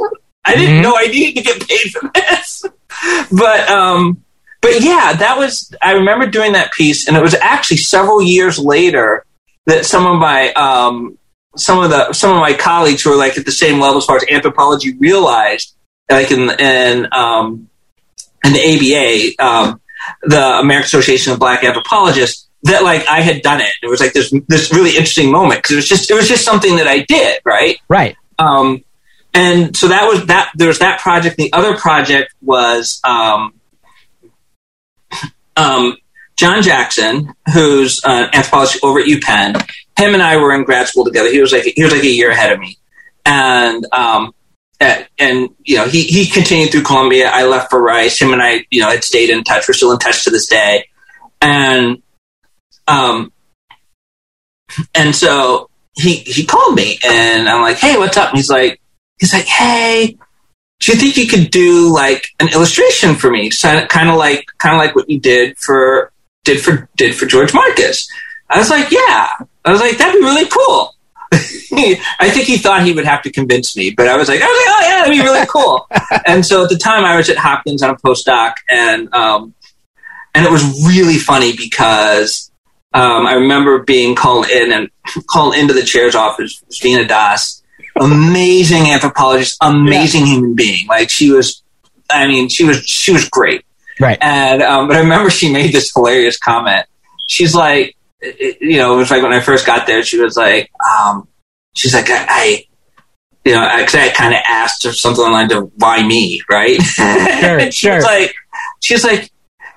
I didn't Mhm. know I needed to get paid for this, but um, but yeah, that was. I remember doing that piece, and it was actually several years later that some of my um, some of the some of my colleagues who were like at the same level as far as anthropology realized, like in in um, in the ABA, um, the American Association of Black Anthropologists, that like I had done it. It was like this this really interesting moment because it was just it was just something that I did, right? right. Um, and so that was that. There was that project. The other project was um, um, John Jackson, who's an anthropologist over at UPenn. Him and I were in grad school together. He was like he was like a year ahead of me, and um, at, and you know he he continued through Columbia. I left for Rice. Him and I, you know, had stayed in touch. We're still in touch to this day, and um, and so he he called me, and I'm like, hey, what's up? And he's like, he's like, hey, do you think you could do like an illustration for me? So, kind of like kind of like what you did for did for did for George Marcus. I was like, yeah. I was like, that'd be really cool. I think he thought he would have to convince me, but I was like, I was like, oh yeah, that'd be really cool. and so at the time, I was at Hopkins on a postdoc, and um, and it was really funny because um, I remember being called in and called into the chair's office, Veena Das, amazing anthropologist, amazing human being. Like she was, I mean, she was she was great. Right. And um, but I remember she made this hilarious comment. She's like, it- you know, it was like when I first got there. She was like, um, she's like, I, I you know, because I, kind of asked her something along the lines why me, right? and she sure. was like, she's like,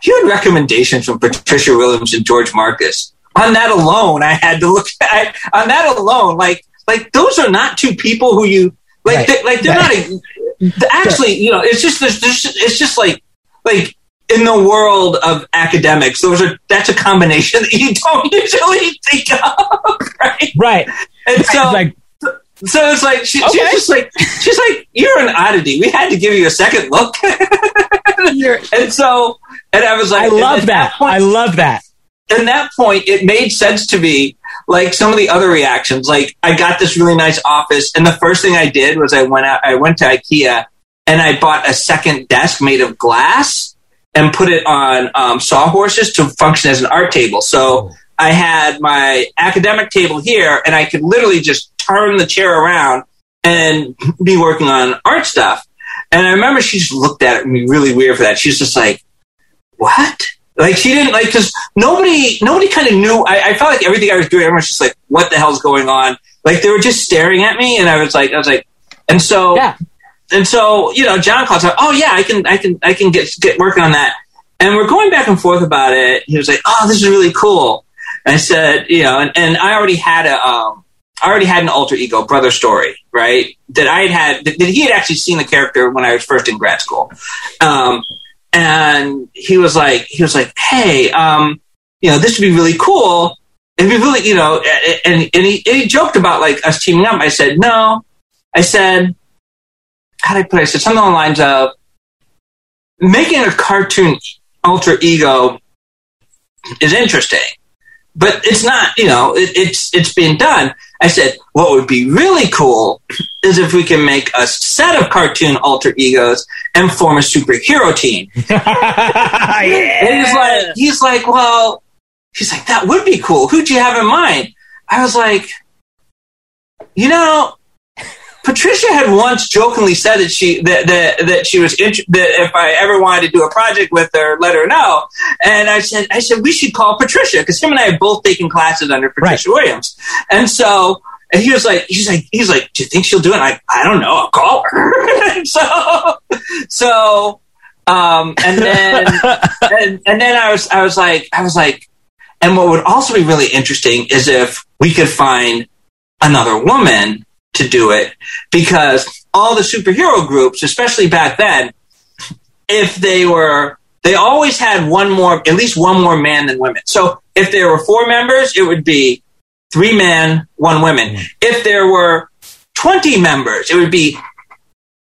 you had recommendations from Patricia Williams and George Marcus. On that alone, I had to look at. On that alone, like, like those are not two people who you like. Right. They, like they're Right. not. A, actually, you know, it's just there's, there's it's just like like in the world of academics, those are that's a combination that you don't usually think of, right? Right. And so, It's like so it's like she, Okay. she's just like she's like you're an oddity. We had to give you a second look, and so and I was like, I love at that. point- I love that. at that point, it made sense to me. Like some of the other reactions, like I got this really nice office, and the first thing I did was I went out, I went to IKEA, and I bought a second desk made of glass and put it on um, sawhorses to function as an art table. So I had my academic table here, and I could literally just turn the chair around and be working on art stuff. And I remember she just looked at me really weird for that. She was just like, "What?" Like she didn't like because nobody nobody kind of knew. I, I felt like everything I was doing, everyone was just like, "What the hell's going on?" Like they were just staring at me, and I was like, I was like, and so Yeah. And so you know, John calls out, "Oh yeah, I can, I can, I can get get working on that." And we're going back and forth about it. He was like, "Oh, this is really cool." And I said, you know, and, and I already had a, um, I already had an alter ego, brother story, right? That I had had, that, he had actually seen the character when I was first in grad school. Um, and he was like, he was like, hey, um, you know, this would be really cool. It'd be really, you know, and, and, he, and he joked about like us teaming up. I said, no. I said, how did I put it? I said something along the lines of making a cartoon alter ego is interesting, but it's not, you know, it, it's it's being done. I said, what would be really cool is if we can make a set of cartoon alter egos and form a superhero team. And he's like, he's like, well, he's like, that would be cool. Who'd you have in mind? I was like, you know, Patricia had once jokingly said that she that that, that she was int- that if I ever wanted to do a project with her, let her know. And I said, I said we should call Patricia because him and I have both taken classes under Patricia Williams. And so and he was like, he's like, he's like, do you think she'll do it? And I, I don't know. I'll call her. so, so, um, and then, and, and then I was, I was like, I was like, and what would also be really interesting is if we could find another woman to do it because all the superhero groups, especially back then, if they were, they always had one more, at least one more man than women. So if there were four members, it would be three men, one women. Mm. If there were 20 members, it would be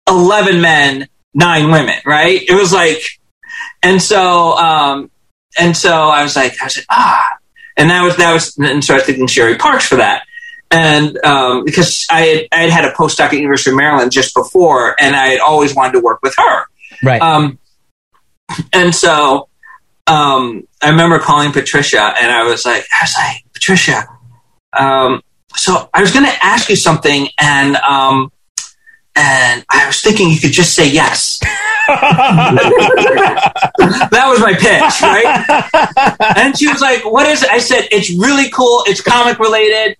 11 men, nine women, right? It was like, and so, um, and so I was like, I was like, ah, and that was, that was, and so I was thinking Sheri Parks for that. And, um, because I had, I had had a postdoc at University of Maryland just before, and I had always wanted to work with her. Right. Um, and so um, I remember calling Patricia, and I was like, I was like, Patricia, um, so I was going to ask you something, and um, and I was thinking you could just say yes. that was my pitch, right? and she was like, "What is it?" I said, "It's really cool. It's comic related.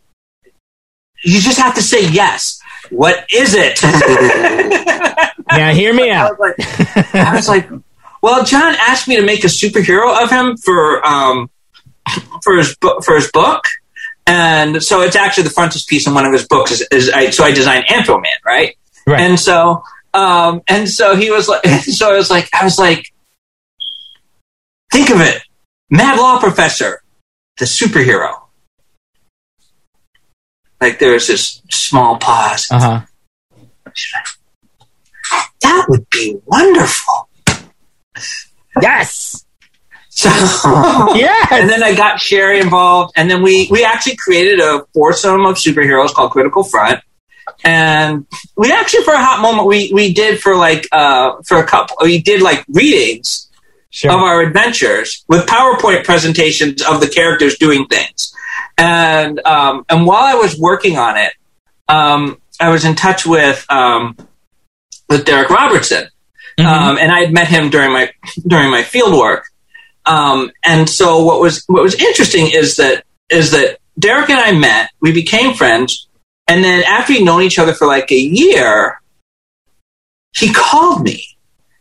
You just have to say yes." What is it? yeah, hear me I out. was like, I was like, well, John asked me to make a superhero of him for um, for his book for his book, and so it's actually the frontispiece in one of his books. Is, is I, so I designed Anthro Man, right? Right. And so um, and so he was like, so I was like, I was like, think of it, Mad Law Professor, the superhero. Like there was this small pause. Uh huh. That would be wonderful. Yes. So Yes. and then I got Sheri involved, and then we we actually created a foursome of superheroes called Critical Front. And we actually, for a hot moment, we we did for like uh for a couple, we did like readings Sure. of our adventures with PowerPoint presentations of the characters doing things. And um, and while I was working on it, um, I was in touch with um, with Derek Robertson, Mhm. um, and I had met him during my during my field work. Um, and so what was what was interesting is that is that Derek and I met, we became friends, and then after we'd known each other for like a year, he called me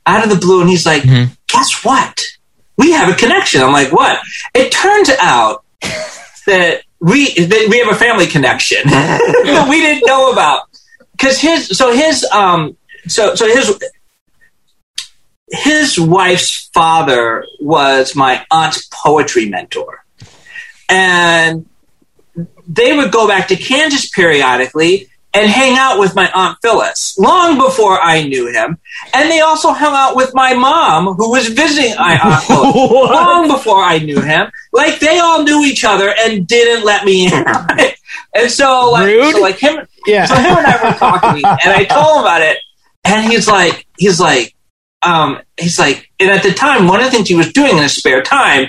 out of the blue, and he's like, Mhm. "Guess what? We have a connection." I'm like, "What?" It turns out that we that we have a family connection that we didn't know about. Because his so his um so so his his wife's father was my aunt's poetry mentor. And they would go back to Kansas periodically and hang out with my aunt Phyllis long before I knew him. And they also hung out with my mom, who was visiting my aunt Phyllis long before I knew him. Like they all knew each other and didn't let me in. and so like, so like him, Yeah. so him and I were talking, and I told him about it, and he's like, he's like, um, he's like, and at the time, one of the things he was doing in his spare time,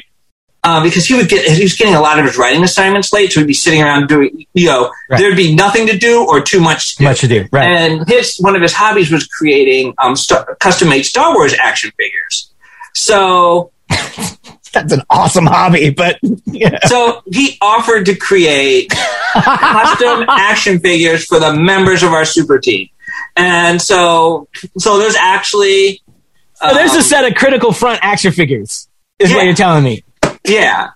uh, because he would get, he was getting a lot of his writing assignments late, so he'd be sitting around doing, you know, Right. there'd be nothing to do or too much to do. Much to do. Right. And his one of his hobbies was creating um, custom made Star Wars action figures. So That's an awesome hobby, but yeah. so he offered to create custom action figures for the members of our super team. And so so there's actually Oh, there's a um, set of critical front action figures. Is what you're telling me. Yeah.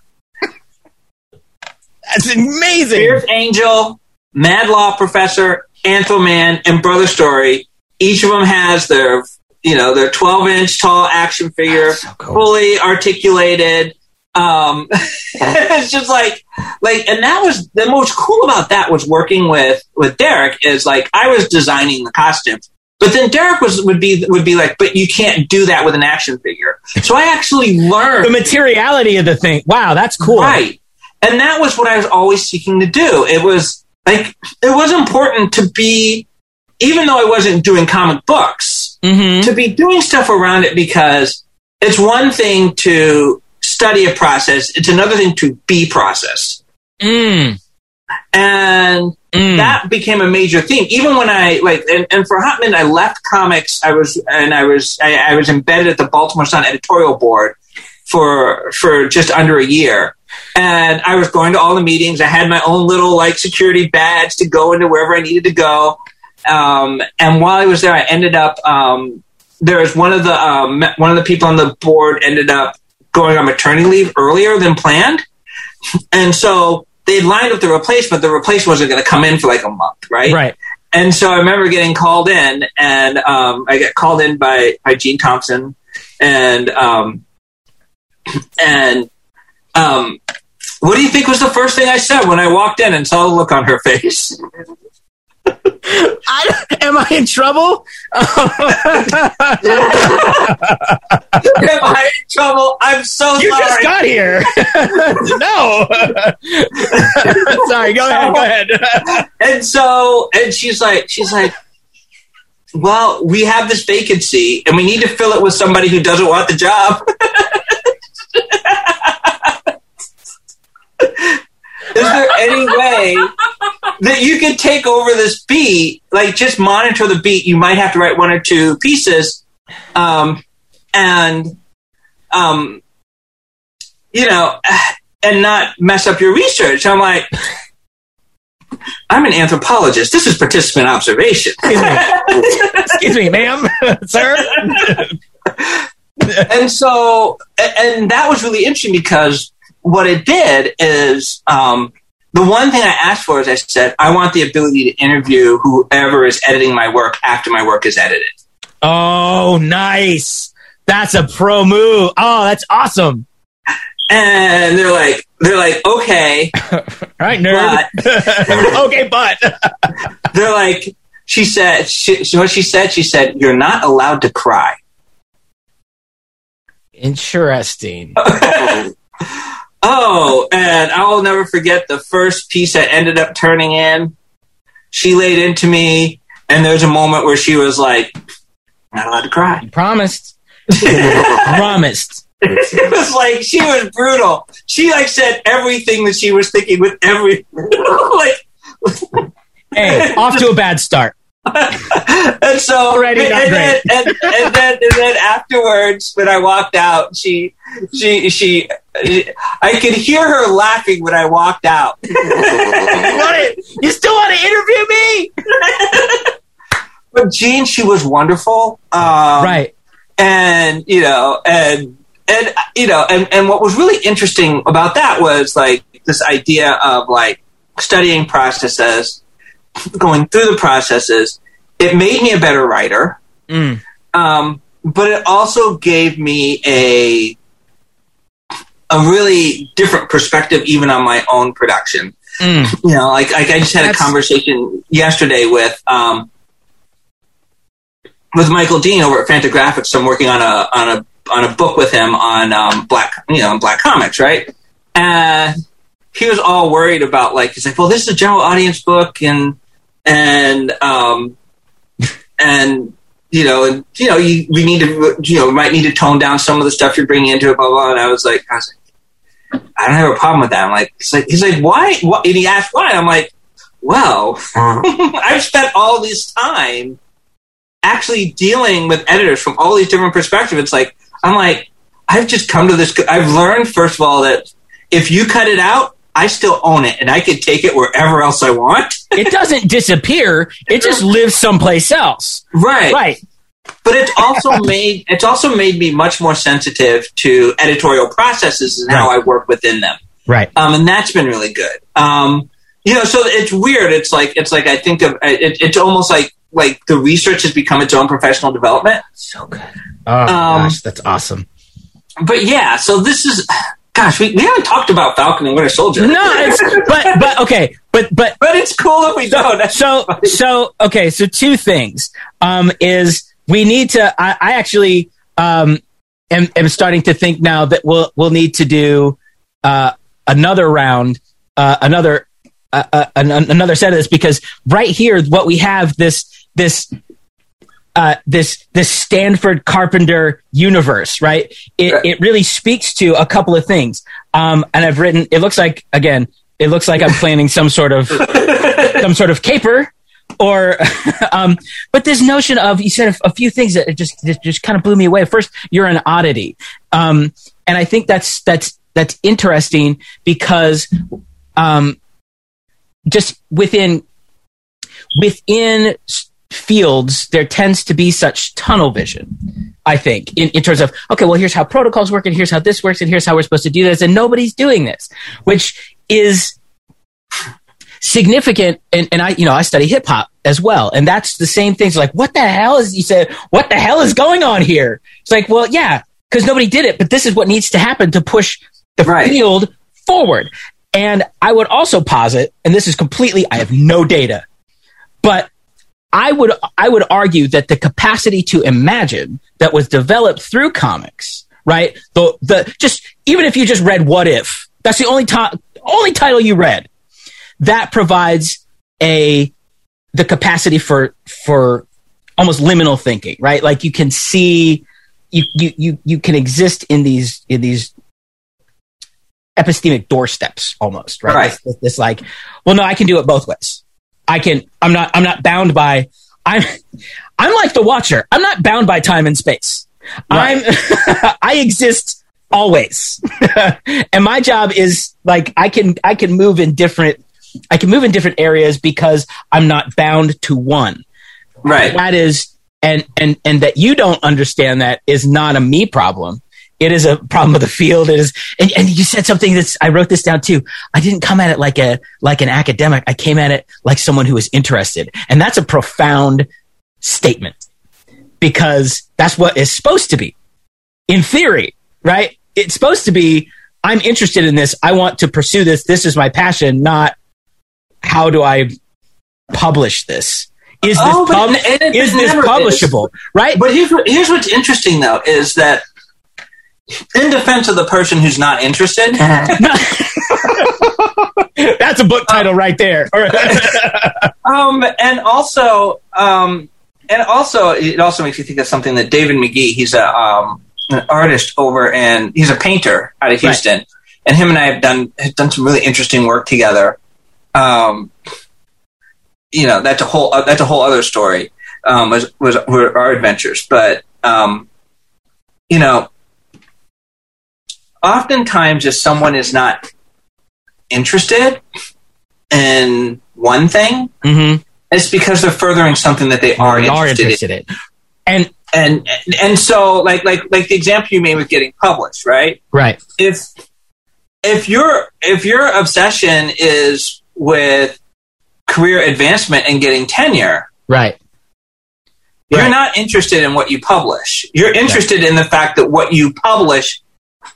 That's amazing. Fierce Angel, Mad Law Professor, Anthro Man, and Brother Story. Each of them has their, you know, their 12 inch tall action figure, so cool. fully articulated. Um, it's just like, like, and that was the most cool about that was working with with Derek is like I was designing the costumes, but then Derek was would be would be like, but you can't do that with an action figure. So I actually learned The materiality of the thing. Wow, that's cool. Right. And that was what I was always seeking to do. It was like, it was important to be, even though I wasn't doing comic books, Mm-hmm. to be doing stuff around it because it's one thing to study a process, it's another thing to be processed. Mm. And Mm. that became a major theme. Even when I like, and, and for a hot minute, I left comics. I was and I was I, I was embedded at the Baltimore Sun editorial board for for just under a year. And I was going to all the meetings. I had my own little like security badge to go into wherever I needed to go. Um, and while I was there, I ended up um, there was one of the um, one of the people on the board ended up going on maternity leave earlier than planned, and so they lined up the replacement. The replacement wasn't going to come in for like a month, right? Right. And so I remember getting called in, and um, I got called in by by Jean Thompson, and um, and um, what do you think was the first thing I said when I walked in and saw the look on her face? I, am I in trouble? Am I in trouble? I'm so you sorry. just got here. no. Sorry. Go ahead. Go ahead. and so, and she's like, she's like, well, we have this vacancy and we need to fill it with somebody who doesn't want the job. Is there any way that you could take over this beat? Like, just monitor the beat. You might have to write one or two pieces, um, and um, you know, and not mess up your research. I'm like, I'm an anthropologist. This is participant observation. Excuse me, Excuse me ma'am, sir. and so, and that was really interesting because what it did is um, the one thing I asked for is I said, I want the ability to interview whoever is editing my work after my work is edited. Oh, nice. That's a pro move. Oh, that's awesome. And they're like, they're like, okay, All right, nerd. okay, but they're like, she said, she, so what she said, she said, you're not allowed to cry. interesting. Oh, and I will never forget the first piece I ended up turning in. She laid into me, and there's a moment where she was like, not allowed to cry. You promised. promised. it was like she was brutal. She like said everything that she was thinking with every like Hey, off to a bad start. and so Already and, and then, and, and then and then afterwards when I walked out she she she I could hear her laughing when I walked out. You, want it? you still want to interview me? but Jean, she was wonderful. Um, right. and you know and and you know and, and what was really interesting about that was like this idea of like studying processes going through the processes it made me a better writer Mm. um, but it also gave me a a really different perspective even on my own production. Mm. you know like, like i just had That's- a conversation yesterday with um with michael dean over at fantagraphics. I'm working on a on a on a book with him on um black you know on black comics right? And he was all worried about like he's like well this is a general audience book and and um and you know and you know you we need to you know might need to tone down some of the stuff you're bringing into it blah blah and i was like i was like I don't have a problem with that. I'm like, he's like, he's like, why? What? And he asked why. I'm like, well, uh-huh. I've spent all this time actually dealing with editors from all these different perspectives. It's like, I'm like, I've just come to this. I've learned, first of all, that if you cut it out, I still own it and I can take it wherever else I want. It doesn't disappear. It just lives someplace else. right. Right. But it's also made it's also made me much more sensitive to editorial processes and how I work within them. Right. um, and that's been really good. Um, you know, so it's weird. It's like it's like I think of it, it's almost like like the research has become its own professional development. So good. Oh Um, gosh, that's awesome. But yeah, so this is gosh, we, we haven't talked about Falcon and Winter Soldier. No, it's but but okay, but but but it's cool if we don't. That's so funny. so okay so two things um is we need to i, I actually um am, am starting to think now that we'll we'll need to do uh another round uh another uh, uh, an, another set of this because right here what we have this this uh, this this Stanford Carpenter universe, right? It Right. it really speaks to a couple of things. Um, and I've written. It looks like again. It looks like I'm planning some sort of some sort of caper or um but this notion of you said a, a few things that just just, just kind of blew me away first you're an oddity um and i think that's that's that's interesting because um just within within fields there tends to be such tunnel vision i think in, in terms of okay well here's how protocols work and here's how this works and here's how we're supposed to do this and nobody's doing this which is significant and, and i you know i study hip hop as well and that's the same thing it's like what the hell is you said what the hell is going on here it's like well yeah because nobody did it but this is what needs to happen to push the Right. field forward. And I would also posit, and this is completely, I have no data, but I would, I would argue that the capacity to imagine that was developed through comics, right? The, the, just, even if you just read What If, that's the only time, only title you read, that provides a, the capacity for, for almost liminal thinking, right? Like you can see, you, you, you, you can exist in these, in these epistemic doorsteps almost, right? Right. This, this, this like, well, no, I can do it both ways. I can, I'm not, I'm not bound by, I'm, I'm like the watcher. I'm not bound by time and space. I'm, I exist always. and my job is like, I can, I can move in different, I can move in different areas because I'm not bound to one. Right. That is, and, and, and that you don't understand that is not a me problem. It is a problem of the field. It is, and, and you said something that's, I wrote this down too. I didn't come at it like a, like an academic. I came at it like someone who was interested. And that's a profound statement because that's what it's supposed to be in theory, right? It's supposed to be, I'm interested in this. I want to pursue this. This is my passion, not how do I publish this? Is this, Oh, pub- it- it is this never is. publishable? Right? But here's what, here's what's interesting though is that in defense of the person who's not interested, That's a book title right there. um, and also, um, and also, it also makes you think of something that David McGee. He's a um, an artist over and he's a painter out of Right. Houston, and him and I have done have done some really interesting work together. Um, you know, that's a whole uh, that's a whole other story. Um, was was were our adventures, but um, you know, oftentimes if someone is not interested in one thing, mm-hmm. it's because they're furthering something that they are You are interested, in. in. And And and so like like like the example you made with getting published, right? right. If if your if your obsession is with career advancement and getting tenure, Right. you're Right. not interested in what you publish. You're interested in the fact that what you publish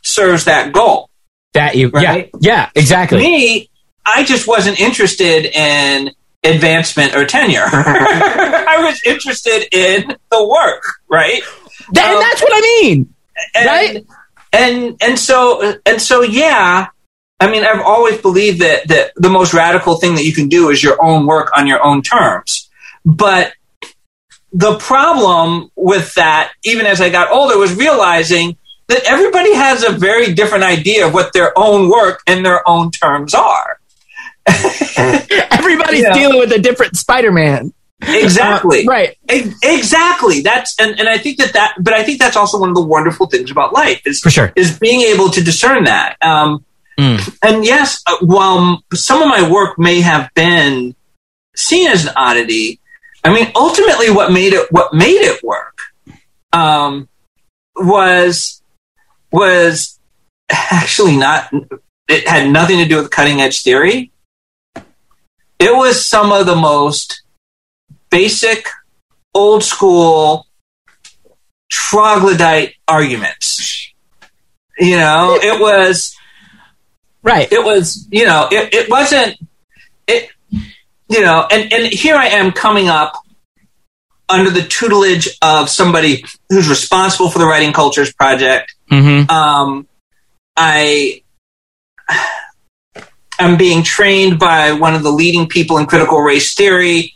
serves that goal. That you Right. yeah. Yeah, exactly. Me, I just wasn't interested in advancement or tenure. I was interested in the work, right? That- and Um, that's what I mean. and, Right. And and so and so yeah. I mean, I've always believed that that the most radical thing that you can do is your own work on your own terms. But the problem with that, even as I got older, was realizing that everybody has a very different idea of what their own work and their own terms are. Everybody's Yeah. dealing with a different Spider-Man. Exactly. Uh, right. E- Exactly. That's and, and I think that that but I think that's also one of the wonderful things about life is For sure. is being able to discern that. Um, Mm. And yes, uh, while some of my work may have been seen as an oddity, I mean, ultimately, what made it what made it work um, was was actually not. It had nothing to do with cutting edge theory. It was some of the most basic, old school troglodyte arguments. You know, it was Right. it was you know it, it wasn't it you know and and here i am coming up under the tutelage of somebody who's responsible for the writing cultures project. Mm-hmm. um i i'm being trained by one of the leading people in critical race theory.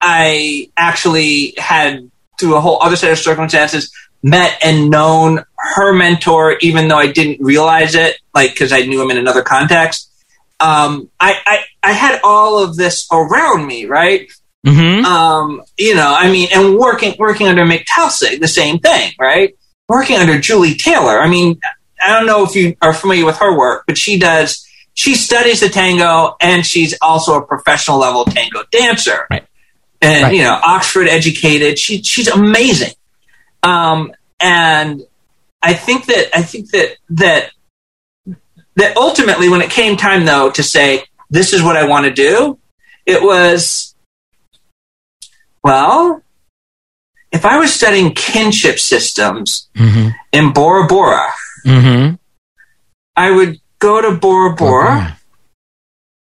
I actually had through a whole other set of circumstances met and known her mentor even though i didn't realize it like because i knew him in another context. Um, I, I i had all of this around me right Mm-hmm. um, you know, I mean, and working working under Mick Taussig, the same thing, right? Working under Julie Taylor. I mean, I don't know if you are familiar with her work, but she does. She studies the tango, and she's also a professional level tango dancer. Right. And Right. you know, Oxford educated. She she's amazing. Um, and I think that I think that that that ultimately, when it came time though to say this is what I want to do, it was well, if I was studying kinship systems Mm-hmm. in Bora Bora, Mm-hmm. I would go to Bora Bora.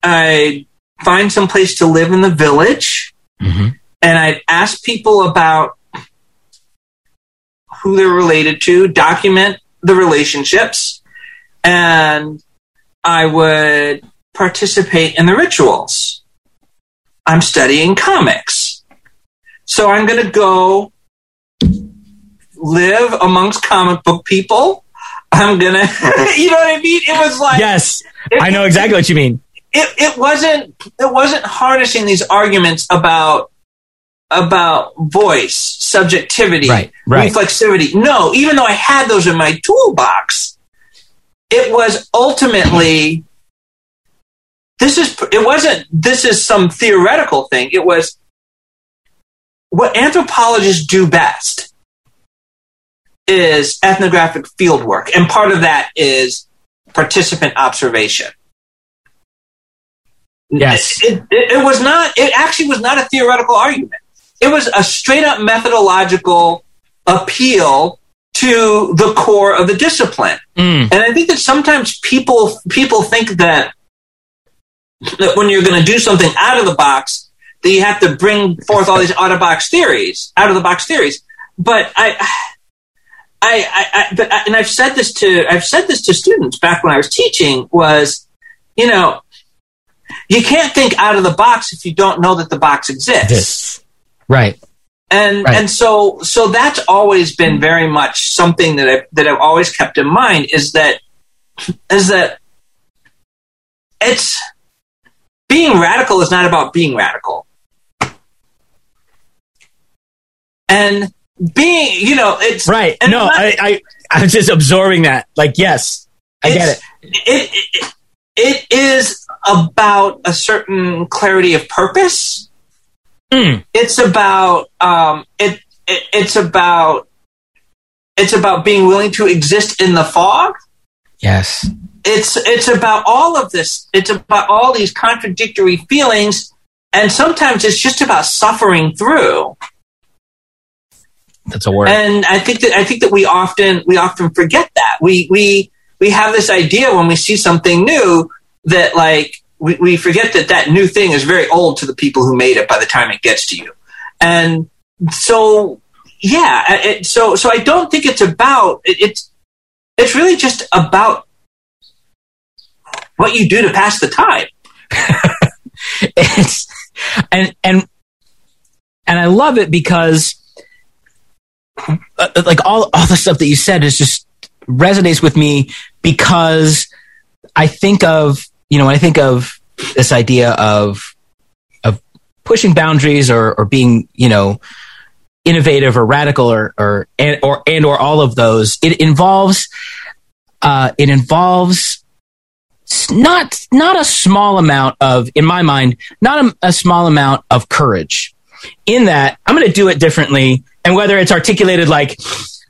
I'd find some place to live in the village, hmm and I'd ask people about who they're related to, document the relationships, and I would participate in the rituals. I'm studying comics. So I'm going to go live amongst comic book people. I'm going to, you know what I mean? It was like, Yes, it- I know exactly what you mean. it, it wasn't it wasn't harnessing these arguments about about voice subjectivity Right, right. reflexivity no even though i had those in my toolbox it was ultimately this is it wasn't this is some theoretical thing it was what anthropologists do best is ethnographic field work and part of that is participant observation Yes. it, it, it was not it actually was not a theoretical argument it was a straight up methodological appeal to the core of the discipline Mm. and i think that sometimes people people think that that when you're going to do something out of the box that you have to bring forth all these out of box theories out of the box theories but i I, I, I, but, and I've said this to I've said this to students back when I was teaching was, you know, you can't think out of the box if you don't know that the box exists. This. Right. And Right. and so so that's always been very much something that I that I've always kept in mind is that is that it's being radical is not about being radical. And being, you know, it's Right. No, I, I, I'm just absorbing that. Like, yes, I get it. It, it. It is about a certain clarity of purpose. Mm. It's about um, it, it. It's about it's about being willing to exist in the fog. Yes. It's it's about all of this. It's about all these contradictory feelings, and sometimes it's just about suffering through. That's a word. And I think that I think that we often we often forget that we we we have this idea when we see something new that like we, we forget that that new thing is very old to the people who made it by the time it gets to you, and so yeah, it, so so I don't think it's about it, it's it's really just about what you do to pass the time. it's and and and I love it because like all all the stuff that you said is just resonates with me because I think of you know when I think of this idea of of pushing boundaries or or being you know innovative or radical or or and or and or all of those it involves uh, it involves not not a small amount of in my mind not a, a small amount of courage. In that i'm going to do it differently and whether it's articulated like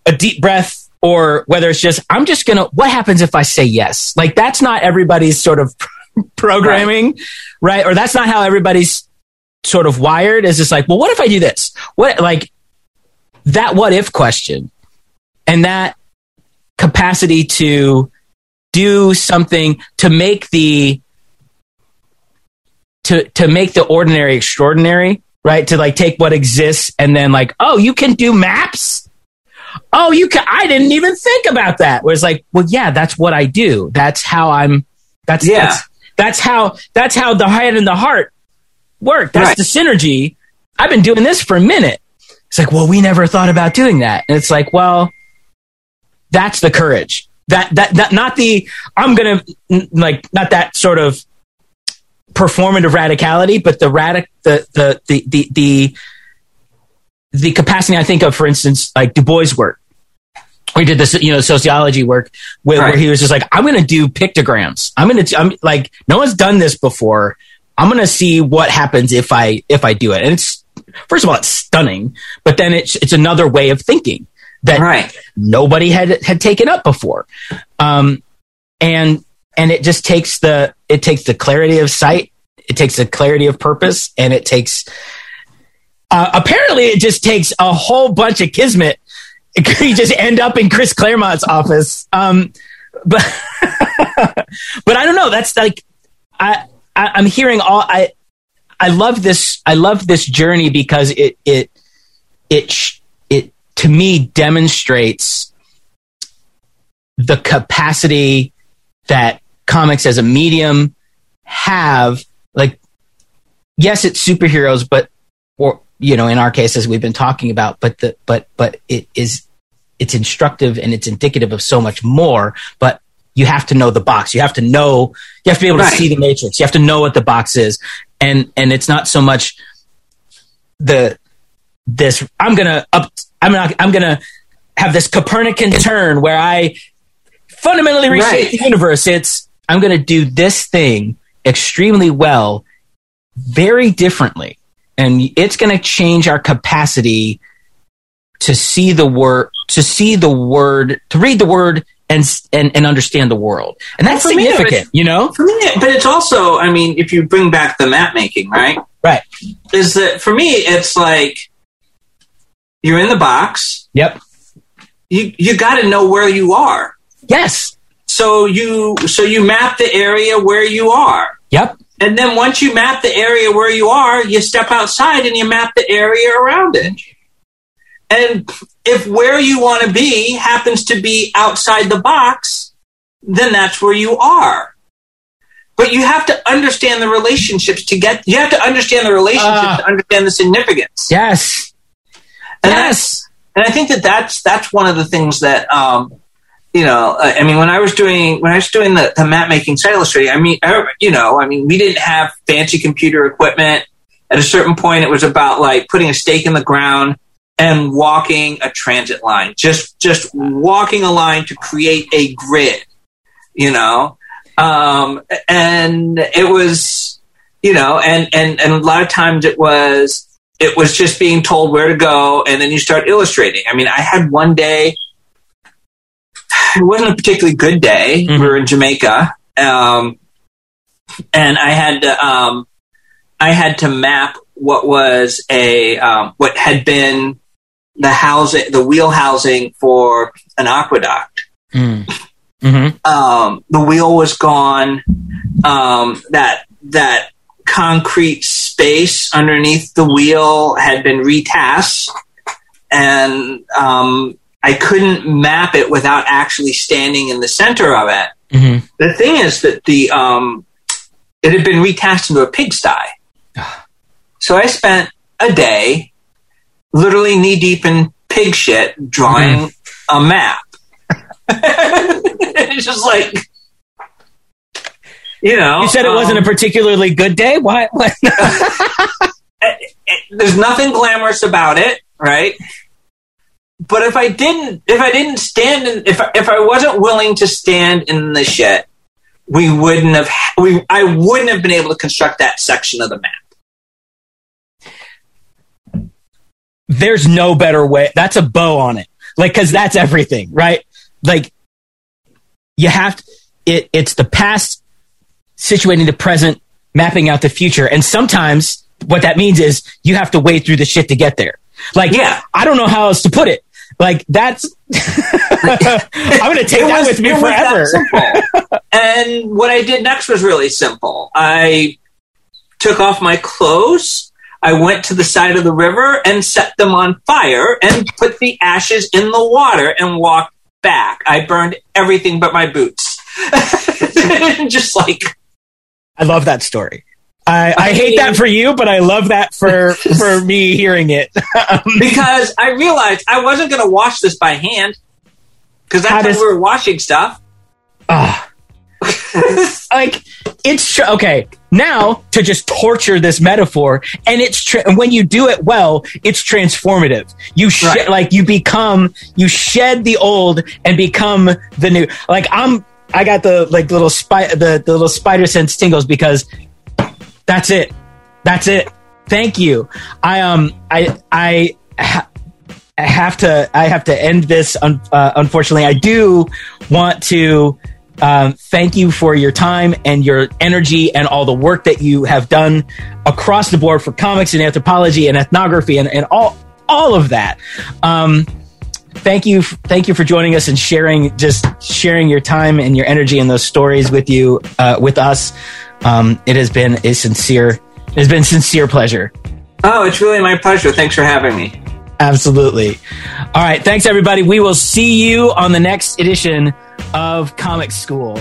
a deep breath or whether it's just i'm just going to what happens if i say yes? Like that's not everybody's sort of programming right. or that's not how everybody's sort of wired. Is just like well what if i do this? What like that what if question and that capacity to do something to make the to to make the ordinary extraordinary right? To like take what exists and then like oh you can do maps? Oh you can i didn't even think about that. Where it's like well yeah that's what i do. That's how i'm that's Yeah. that's, that's how that's how the head and the heart work. That's Right. the synergy. I've been doing this for a minute. It's like well we never thought about doing that. And it's like well that's the courage. That that, that not the i'm gonna like not that sort of performative radicality but the radic the the the the the, the capacity i think of for instance like du bois work. We did this you know sociology work where, where he was just like i'm gonna do pictograms. I'm gonna i'm like no one's done this before. I'm gonna see what happens if i if i do it. And it's first of all it's stunning but then it's it's another way of thinking that Right. nobody had had taken up before. Um and and it just takes the it takes the clarity of sight it takes the clarity of purpose and it takes uh, apparently it just takes a whole bunch of kismet you just end up in chris claremont's office um but but I don't know. That's like I, I I'm hearing all I I love this I love this journey because it it it it to me demonstrates the capacity that comics as a medium have like yes it's superheroes but or you know in our case as we've been talking about but the but but it is it's instructive and it's indicative of so much more but you have to know the box you have to know you have to be able Right. to see the matrix you have to know what the box is and and it's not so much the this i'm gonna up i'm not i'm gonna have this copernican turn where i fundamentally reshape Right. the universe it's i'm gonna do this thing extremely well very differently and it's going to change our capacity to see the word to see the word to read the word and and, and understand the world and that's Well, for me, significant you know For me, but it's also, I mean, if you bring back the map making, right? right Is that for me? It's like you're in the box. yep You you got to know where you are. yes So you so you map the area where you are. yep And then once you map the area where you are, you step outside and you map the area around it. And if where you want to be happens to be outside the box, then that's where you are. But you have to understand the relationships to get, you have to understand the relationships Ah. to understand the significance. yes And yes and I think that that's, that's one of the things that, um, you know, I I mean, when I was doing when I was doing the, the map making site illustrating, I mean, I, you know, I mean, we didn't have fancy computer equipment. At a certain point, it was about like putting a stake in the ground and walking a transit line, just just walking a line to create a grid, you know, um, and it was, you know, and and and a lot of times it was it was just being told where to go, and then you start illustrating. I mean, I had one day it wasn't a particularly good day. Mhm. We were in Jamaica, um, and I had to, um, I had to map what was a um, what had been the housing, the wheel housing for an aqueduct. mm. hmm Um, the wheel was gone. Um, that that concrete space underneath the wheel had been retasked, and um, I couldn't map it without actually standing in the center of it. hmm The thing is that the um, it had been retasked into a pigsty. So I spent a day, literally knee deep in pig shit, drawing a map. it's just like, you know, you said it wasn't a um, particularly good day why what? there's nothing glamorous about it, right? But if I didn't, if I didn't stand in, if I, if I wasn't willing to stand in the shit, we wouldn't have, we, I wouldn't have been able to construct that section of the map. there's no better way. That's a bow on it. Like, cause that's everything, right? Like, you have to, it, it's the past situating the present, mapping out the future. And sometimes what that means is you have to wade through the shit to get there. Like, Yeah. I don't know how else to put it. Like, that's, I'm going to take It that was- with me forever. and what I did next was really simple. I took off my clothes. I went to the side of the river and set them on fire and put the ashes in the water and walked back. I burned everything but my boots. Just like I love that story. I, I hate that for you, but I love that for, for me hearing it. because I realized I wasn't going to wash this by hand because that's how does- we were washing stuff. Ah. like it's tr- okay now to just torture this metaphor and it's tra- and when you do it well it's transformative you sh- Right. like you become you shed the old and become the new like i'm i got the like little spy the, the little spider sense tingles because that's it that's it thank you i um i i ha- I have to I have to end this. Uh, unfortunately, I do want to um, thank you for your time and your energy and all the work that you have done across the board for comics and anthropology and ethnography and, and all all of that. Um, thank you, thank you for joining us and sharing just sharing your time and your energy and those stories with you uh, with us. Um, it has been a sincere, it has been sincere pleasure. Oh, it's really my pleasure. Thanks for having me. Absolutely. All right. Thanks, everybody. We will see you on the next edition of Comic School.